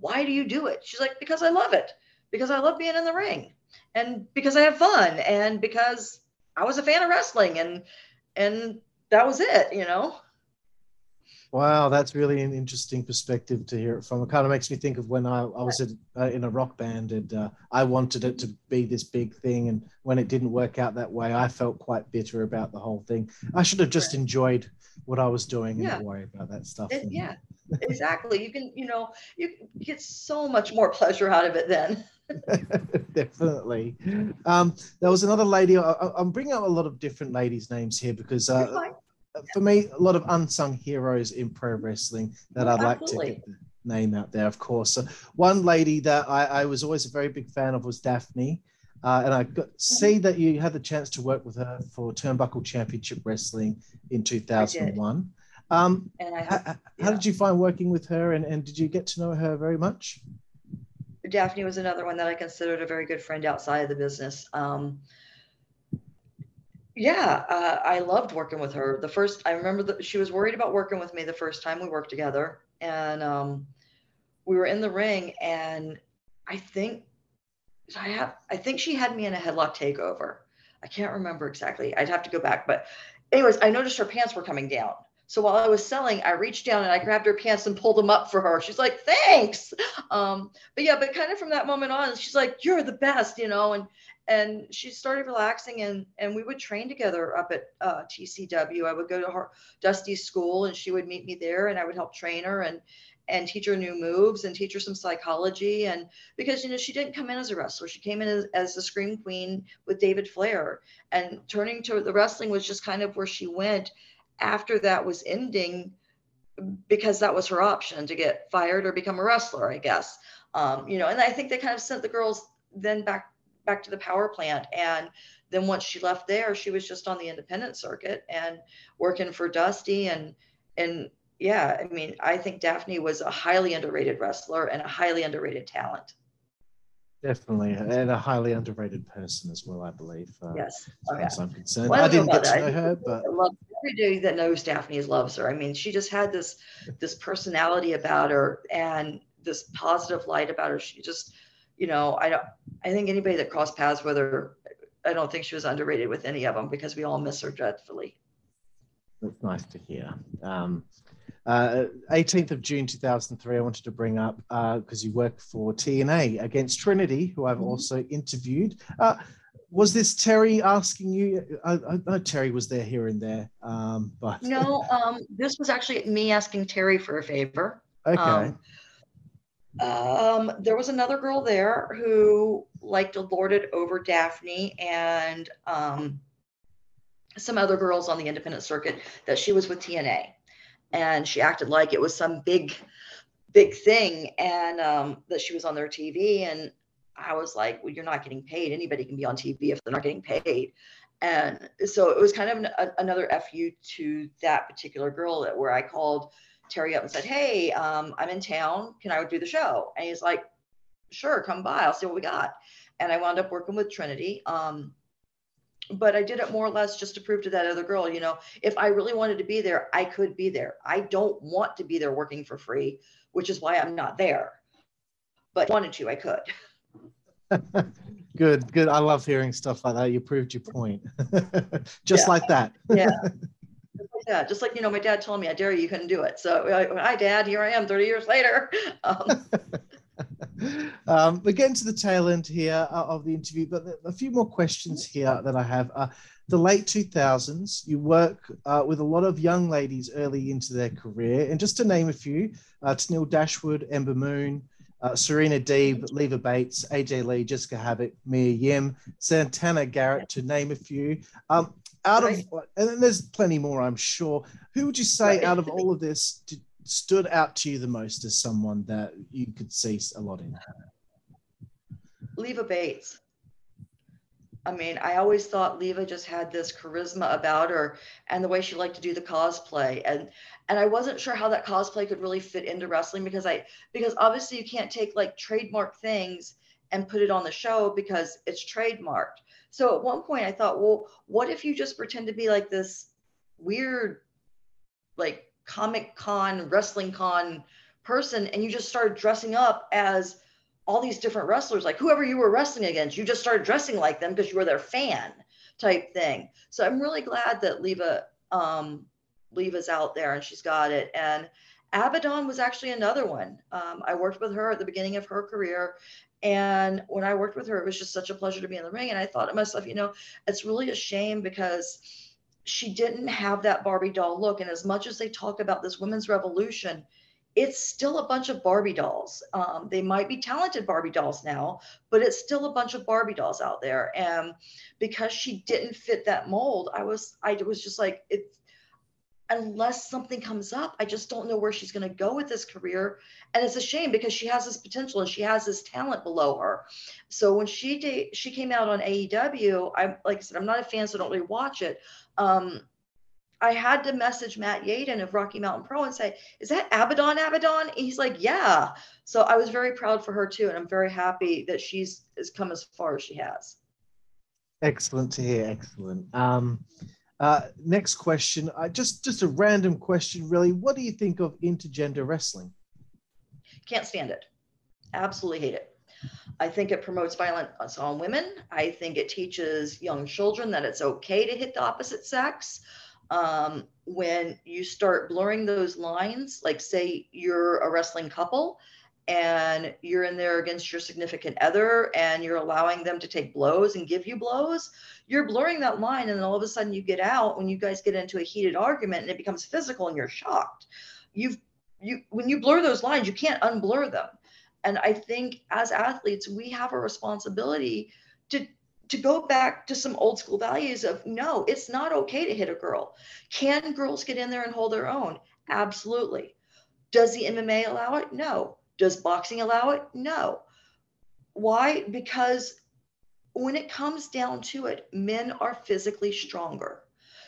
S3: why do you do it? She's like, because I love it, because I love being in the ring, and because I have fun, and because I was a fan of wrestling, and and that was it, you know.
S2: Wow, that's really an interesting perspective to hear it from. It kind of makes me think of when I, I was at, uh, in a rock band and uh, I wanted it to be this big thing. And when it didn't work out that way, I felt quite bitter about the whole thing. I should have just enjoyed what I was doing and not worry about that stuff.
S3: It, yeah, exactly. You can, you know, you get so much more pleasure out of it then. <laughs>
S2: Definitely. Um, there was another lady. I, am bringing up a lot of different ladies' names here because uh, for me, a lot of unsung heroes in pro wrestling that I'd Absolutely. like to get the name out there, of course. So one lady that I, I was always a very big fan of was Daffney. Uh, and I got, see that you had the chance to work with her for Turnbuckle Championship Wrestling in 2001. Um, and I have, how, yeah. how, did you find working with her and, and did you get to know her very much?
S3: Daffney was another one that I considered a very good friend outside of the business. Um, yeah, uh, I loved working with her. The first, I remember that she was worried about working with me the first time we worked together, and um, we were in the ring, and I think I have, I think she had me in a headlock takeover. I can't remember exactly. I'd have to go back, but anyways, I noticed her pants were coming down. So while I was selling, I reached down and I grabbed her pants and pulled them up for her. She's like, "Thanks." Um, but yeah, but kind of from that moment on, she's like, "You're the best," you know, and and she started relaxing and and we would train together up at uh, TCW. I would go to her Dusty's school and she would meet me there and I would help train her and and teach her new moves and teach her some psychology and because you know she didn't come in as a wrestler she came in as, as the scream queen with david flair and turning to the wrestling was just kind of where she went after that was ending because that was her option to get fired or become a wrestler i guess um, you know and i think they kind of sent the girls then back back to the power plant. And then once she left there, she was just on the independent circuit and working for Dusty. And and yeah, I mean, I think Daffney was a highly underrated wrestler and a highly underrated talent.
S2: Definitely, and a highly underrated person as well, I believe.
S3: Uh, yes,
S2: as okay. as I'm concerned. Well, I, I didn't get to know her, but
S3: everybody that knows Daffney loves her. I mean, she just had this this personality about her and this positive light about her. She just you know, I don't, I think anybody that crossed paths with her, I don't think she was underrated with any of them because we all miss her dreadfully.
S2: That's nice to hear. Um, uh, 18th of June 2003, I wanted to bring up uh because uh, you work for TNA against Trinity, who I've mm-hmm. also interviewed. Uh, was this Terry asking you? I, I, know Terry was there here and there, um, but
S3: no, um, this was actually me asking Terry for a favor.
S2: Okay. Um,
S3: um, there was another girl there who liked to lord it over Daffney and um, some other girls on the independent circuit that she was with TNA. And she acted like it was some big, big thing and um, that she was on their TV. And I was like, well, you're not getting paid. Anybody can be on TV if they're not getting paid. And so it was kind of an, a, another FU to that particular girl that where I called Terry up and said, Hey, um, I'm in town. Can I do the show? And he's like, Sure, come by. I'll see what we got. And I wound up working with Trinity. Um, but I did it more or less just to prove to that other girl, you know, if I really wanted to be there, I could be there. I don't want to be there working for free, which is why I'm not there. But wanted to, I could. <laughs>
S2: good, good. I love hearing stuff like that. You proved your point. <laughs> just like that.
S3: yeah. <laughs> Yeah, just like you know, my dad told me, "I dare you, you couldn't do it." So, hi, Dad. Here I am, thirty years later. <laughs> Um, <laughs>
S2: um, we're getting to the tail end here uh, of the interview, but a few more questions here that I have. Uh, the late 2000s, you work uh, with a lot of young ladies early into their career. And just to name a few, uh, Tenille Dashwood, Ember Moon, uh, Serena Deeb, Leva Bates, AJ Lee, Jessica Havok, Mia Yim, Santana Garrett, to name a few. Um, out of and there's plenty more i'm sure. Who would you say right. out of all of this did, stood out to you the most as someone that you could see a lot in?
S3: Leva bates. I mean i always thought leva just had this charisma about her and the way she liked to do the cosplay. And and i wasn't sure how that cosplay could really fit into wrestling because i because obviously you can't take like trademark things and put it on the show because it's trademarked so at one point I thought, well, what if you just pretend to be like this weird, like comic con, wrestling con person, and you just started dressing up as all these different wrestlers, like whoever you were wrestling against, you just started dressing like them because you were their fan type thing. So I'm really glad that Leva um, Leva's out there and she's got it. And Abaddon was actually another one. Um, I worked with her at the beginning of her career. And when I worked with her, it was just such a pleasure to be in the ring. And I thought to myself, you know, it's really a shame because she didn't have that Barbie doll look. And as much as they talk about this women's revolution, it's still a bunch of Barbie dolls. Um, they might be talented Barbie dolls now, but it's still a bunch of Barbie dolls out there. And because she didn't fit that mold, I was, I was just like, it, unless something comes up, I just don't know where she's going to go with this career. And it's a shame because she has this potential and she has this talent below her. So when she did, she came out on AEW, I like I said, I'm not a fan, so I don't really watch it. Um, I had to message Matt Yaden of Rocky Mountain Pro and say, "Is that Abaddon? Abaddon?" And he's like, "Yeah." So I was very proud for her too, and I'm very happy that she's has come as far as she has.
S2: Excellent to hear. Excellent. Um, uh, next question, uh, just just a random question, really. What do you think of intergender wrestling?
S3: Can't stand it. Absolutely hate it. I think it promotes violence on women. I think it teaches young children that it's okay to hit the opposite sex um, when you start blurring those lines, like say you're a wrestling couple and you're in there against your significant other and you're allowing them to take blows and give you blows, you're blurring that line. And then all of a sudden you get out when you guys get into a heated argument and it becomes physical and you're shocked. You've you when you blur those lines, you can't unblur them. And I think as athletes, we have a responsibility to to go back to some old school values of no, it's not okay to hit a girl. Can girls get in there and hold their own? Absolutely. Does the MMA allow it? No. Does boxing allow it? No. Why? Because when it comes down to it, men are physically stronger.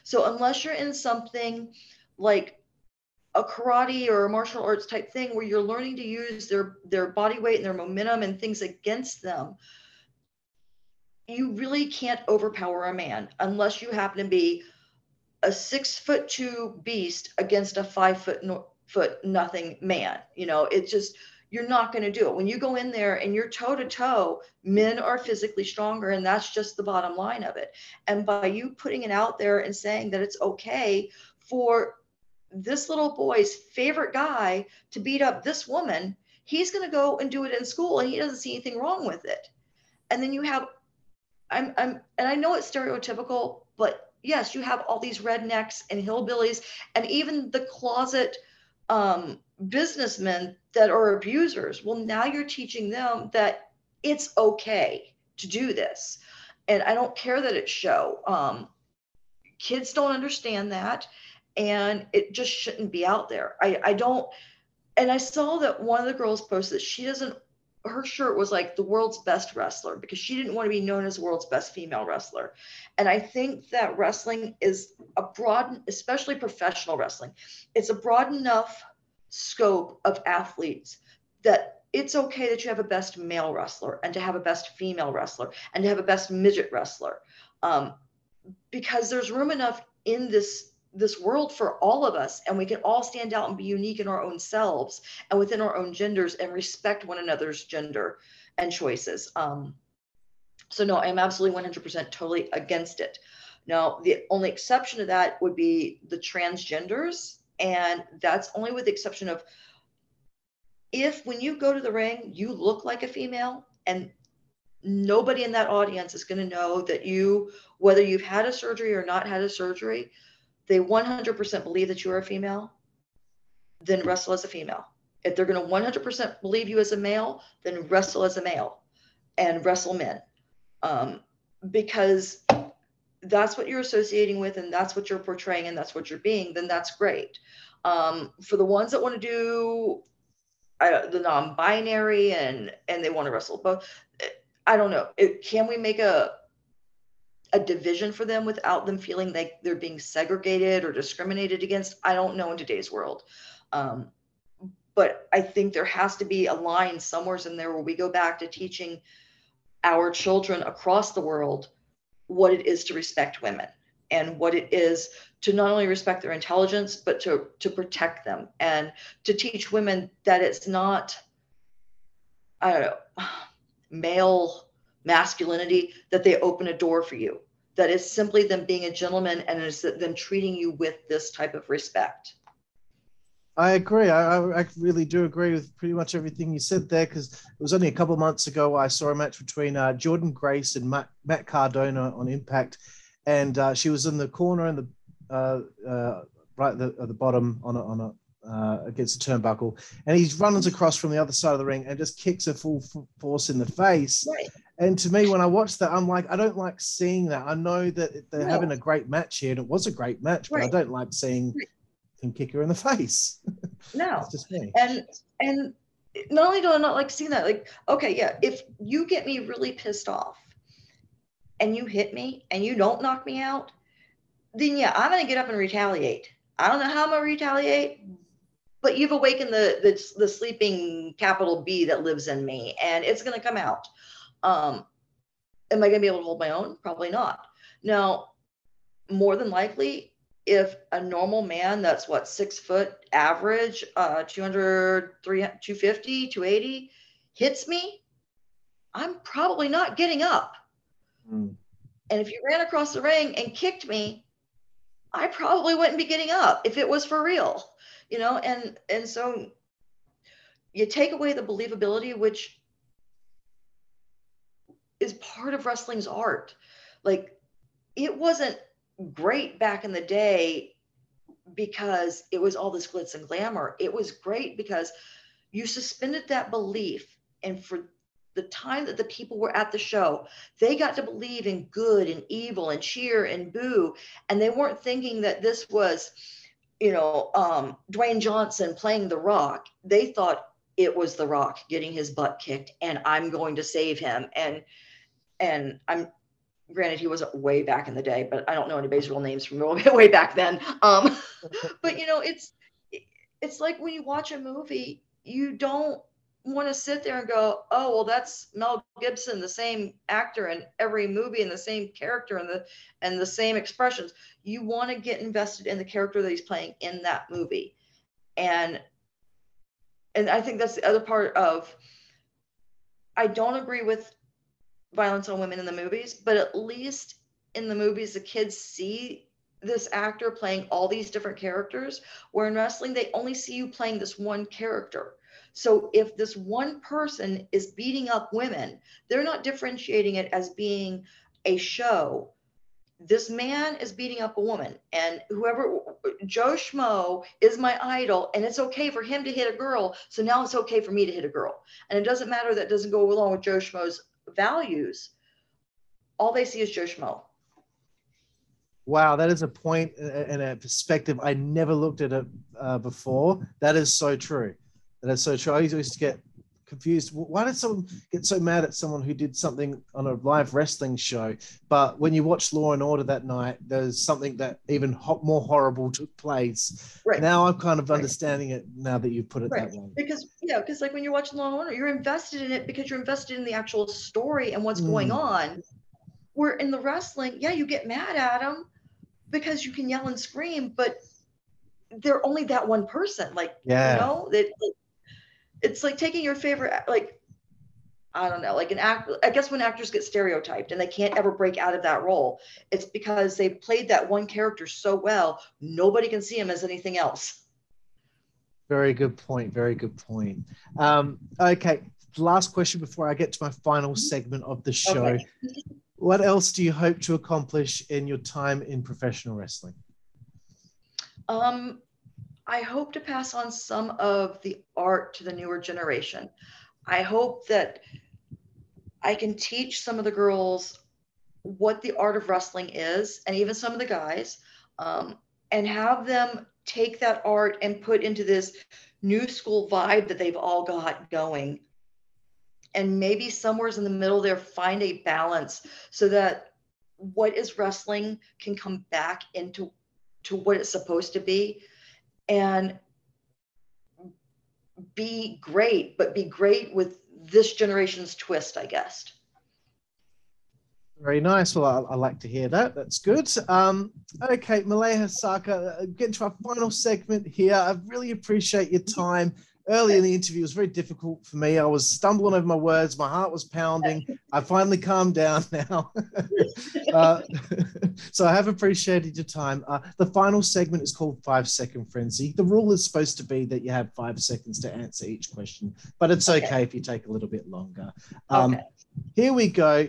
S3: So unless you're in something like a karate or a martial arts type thing where you're learning to use their their body weight and their momentum and things against them, you really can't overpower a man unless you happen to be a six foot two beast against a five foot no, foot nothing man. You know, it just you're not going to do it. When you go in there and you're toe to toe, men are physically stronger, and that's just the bottom line of it. And by you putting it out there and saying that it's okay for this little boy's favorite guy to beat up this woman, he's going to go and do it in school and he doesn't see anything wrong with it. And then you have I'm, I'm, and I know it's stereotypical, but yes, you have all these rednecks and hillbillies, and even the closet um, businessmen that are abusers. Well, now you're teaching them that it's okay to do this, and I don't care that it's show. Um, kids don't understand that, and it just shouldn't be out there. I, I don't. And I saw that one of the girls posted she doesn't her shirt was like the world's best wrestler because she didn't want to be known as the world's best female wrestler. And I think that wrestling is a broad, especially professional wrestling, it's a broad enough scope of athletes that it's okay that you have a best male wrestler and to have a best female wrestler and to have a best midget wrestler. Um, because there's room enough in this this world for all of us and we can all stand out and be unique in our own selves and within our own genders and respect one another's gender and choices. Um, so no i'm absolutely 100% totally against it. Now the only exception to that would be the transgenders and that's only with the exception of if when you go to the ring you look like a female and nobody in that audience is going to know that you whether you've had a surgery or not had a surgery they 100% believe that you are a female, then wrestle as a female. If they're going to 100% believe you as a male, then wrestle as a male and wrestle men. Um, because that's what you're associating with and that's what you're portraying and that's what you're being, then that's great. Um, for the ones that want to do the non-binary and and they want to wrestle both, I don't know. It, can we make a a division for them without them feeling like they're being segregated or discriminated against. I don't know in today's world. Um, but I think there has to be a line somewhere in there where we go back to teaching our children across the world what it is to respect women and what it is to not only respect their intelligence but to to protect them and to teach women that it's not I don't know <sighs> male masculinity that they open a door for you that is simply them being a gentleman and is them treating you with this type of respect.
S2: I agree. I, I really do agree with pretty much everything you said there because it was only a couple of months ago I saw a match between uh, Jordynne Grace and Matt, Matt Cardona on Impact, and uh, she was in the corner in the uh, uh right at the, at the bottom on a, on a uh, against the turnbuckle, and he runs across from the other side of the ring and just kicks her full force in the face.
S3: Right.
S2: And to me, when I watched that, I'm like, I don't like seeing that. I know that they're no. having a great match here, and it was a great match, but right. I don't like seeing right. Him kick her in the <laughs> face.
S3: No, just me. And and not only do I not like seeing that, like, okay, yeah, if you get me really pissed off, and you hit me, and you don't knock me out, then yeah, I'm gonna get up and retaliate. I don't know how I'm gonna retaliate, but you've awakened the the, the sleeping capital B that lives in me, and it's gonna come out. Um, am I gonna be able to hold my own? Probably not. Now, more than likely, if a normal man that's what six foot average, uh, 200, 300, 250, 280 hits me, I'm probably not getting up. Mm. And if you ran across the ring and kicked me, I probably wouldn't be getting up if it was for real, you know. And and so you take away the believability, which is part of wrestling's art. Like it wasn't great back in the day because it was all this glitz and glamour. It was great because you suspended that belief. And for the time that the people were at the show, they got to believe in good and evil and cheer and boo. And they weren't thinking that this was, you know, um, Dwayne Johnson playing The Rock. They thought it was The Rock getting his butt kicked and I'm going to save him. And and I'm granted he wasn't way back in the day but i don't know anybody's real names from <laughs> way back then. Um <laughs> but you know it's it's like when you watch a movie you don't want to sit there and go oh well that's mel gibson the same actor in every movie and the same character and the and the same expressions. You want to get invested in the character that he's playing in that movie. And and i think that's the other part of i don't agree with violence on women in the movies, but at least in the movies, the kids see this actor playing all these different characters. Where in wrestling, they only see you playing this one character. So if this one person is beating up women, they're not differentiating it as being a show. This man is beating up a woman, and whoever Joe Schmo is my idol, and it's okay for him to hit a girl. So now it's okay for me to hit a girl, and it doesn't matter that doesn't go along with Joe Schmo's values, all they see is Joe Schmo.
S2: Wow, that is a point and a perspective I never looked at it uh, before. That is so true. That is so true. I used to get confused. Why did someone get so mad at someone who did something on a live wrestling show? But when you watch Law and Order that night, there's something that even ho- more horrible took place. Right. Now I'm kind of understanding right. it now that you've put it right. that way.
S3: Because yeah, because like when you're watching Law and Order, you're invested in it because you're invested in the actual story and what's mm. going on. Where in the wrestling, yeah, you get mad at them because you can yell and scream, but they're only that one person. Like yeah. you know that it's like taking your favorite like I don't know, like an act. I guess when actors get stereotyped and they can't ever break out of that role, it's because they played that one character so well, nobody can see him as anything else.
S2: Very good point. Very good point. Um, okay, last question before I get to my final segment of the show. Okay. what else do you hope to accomplish in your time in professional wrestling?
S3: Um, I hope to pass on some of the art to the newer generation. I hope that I can teach some of the girls what the art of wrestling is, and even some of the guys, um, and have them take that art and put into this new school vibe that they've all got going. And maybe somewhere's in the middle there, find a balance so that what is wrestling can come back into to what it's supposed to be and be great, but be great with this generation's twist, I guess.
S2: Very nice. Well, I, I, like to hear that. That's good. Um, okay, Malia Hosaka, uh, getting to our final segment here. I really appreciate your time early in the interview, it was very difficult for me. I was stumbling over my words. My heart was pounding. I finally calmed down <laughs> now. uh, <laughs> so I have appreciated your time. Uh, the final segment is called Five Second Frenzy. The rule is supposed to be that you have five seconds to answer each question, but it's okay, okay if you take a little bit longer. Um, okay. Here we go.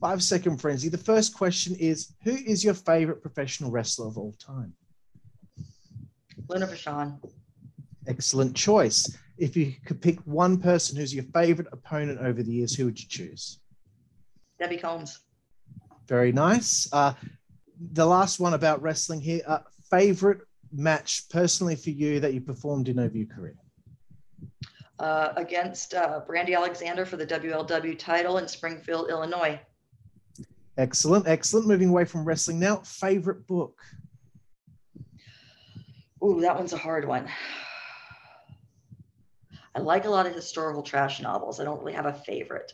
S2: Five Second Frenzy. The first question is Who is your favorite professional wrestler of all time?
S3: Luna Vachon.
S2: Excellent choice. If you could pick one person who's your favorite opponent over the years, who would you choose?
S3: Debbie Combs.
S2: Very nice. Uh, the last one about wrestling here. Uh, favorite match personally for you that you performed in over your career?
S3: Uh, against uh, Brandy Alexander for the WLW title in Springfield, Illinois.
S2: Excellent, excellent. Moving away from wrestling now. Favorite book?
S3: Ooh, that one's a hard one. I like a lot of historical trash novels. I don't really have a favorite.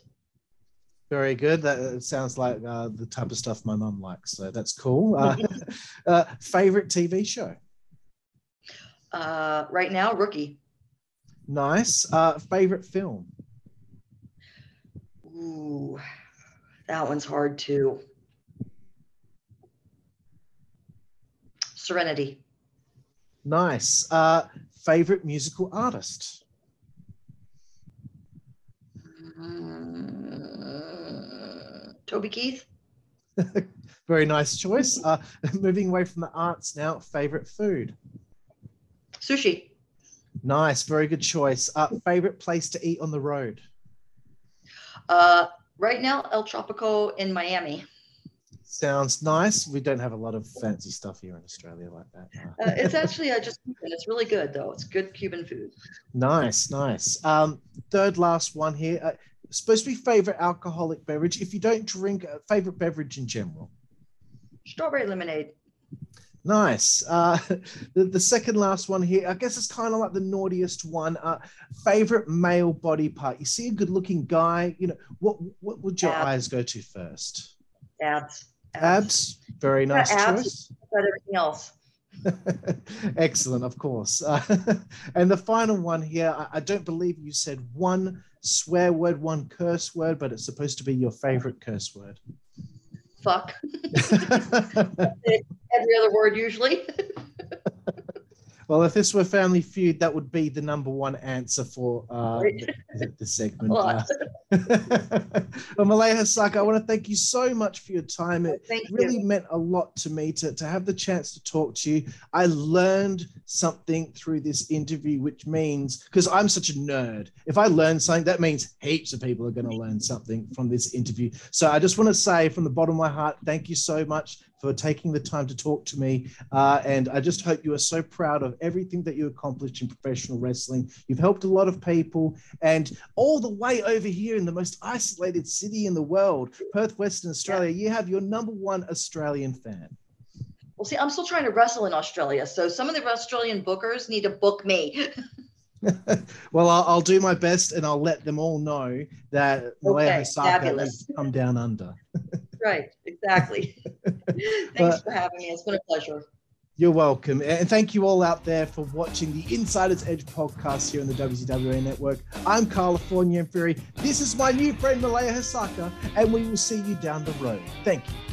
S2: Very good. That sounds like uh, the type of stuff my mum likes. So that's cool. <laughs> Uh, uh, favorite TV show?
S3: Uh, right now, Rookie.
S2: Nice. Uh, favorite film?
S3: Ooh, that one's hard too. Serenity.
S2: Nice. Uh, favorite musical artist?
S3: Uh, Toby Keith. <laughs>
S2: Very nice choice. Uh, <laughs> moving away from the arts now, favorite food?
S3: Sushi.
S2: Nice, very good choice. Uh, favorite place to eat on the road?
S3: Uh, right now, El Tropico in Miami.
S2: Sounds nice. We don't have a lot of fancy stuff here in Australia like that.
S3: uh, it's actually I just it's really good though. It's good Cuban food.
S2: Nice, nice. Um, third last one here. Uh, supposed to be favorite alcoholic beverage. If you don't drink, uh, favorite beverage in general.
S3: Strawberry lemonade.
S2: Nice. Uh, <laughs> the, the second last one here, I guess it's kind of like the naughtiest one. Uh, favorite male body part. You see a good looking guy, you know, what what would your abs. eyes go to first?
S3: Abs.
S2: Abs, very nice abs, choice.
S3: But everything else.
S2: Excellent, of course. Uh, <laughs> and the final one here, I, I, don't believe you said one swear word, one curse word, but it's supposed to be your favorite curse word.
S3: Fuck. <laughs> <laughs> Every other word, usually.
S2: Well, if this were Family Feud, that would be the number one answer for uh, the, the, <laughs> segment. Uh, <laughs> well, Malia Hosaka, I want to thank you so much for your time. It thank really you. meant a lot to me to, to have the chance to talk to you. I learned something through this interview, which means, because I'm such a nerd, if I learn something, that means heaps of people are going to learn something from this interview. So I just want to say from the bottom of my heart, thank you so much for taking the time to talk to me. Uh, and I just hope you are so proud of everything that you accomplished in professional wrestling. You've helped a lot of people, and all the way over here in the most isolated city in the world, Perth, Western Australia, you have your number one Australian fan.
S3: Well, see, I'm still trying to wrestle in Australia. So some of the Australian bookers need to book me. <laughs>
S2: well, I'll, I'll, do my best and I'll let them all know that okay, Malia Hosaka has come down under. <laughs>
S3: right, exactly. <laughs> Thanks but, for having me. It's been a pleasure.
S2: You're welcome. And thank you all out there for watching the Insider's Edge podcast here on the WCWA network. I'm California Fury. This is my new friend Malia Hosaka, and we will see you down the road. Thank you.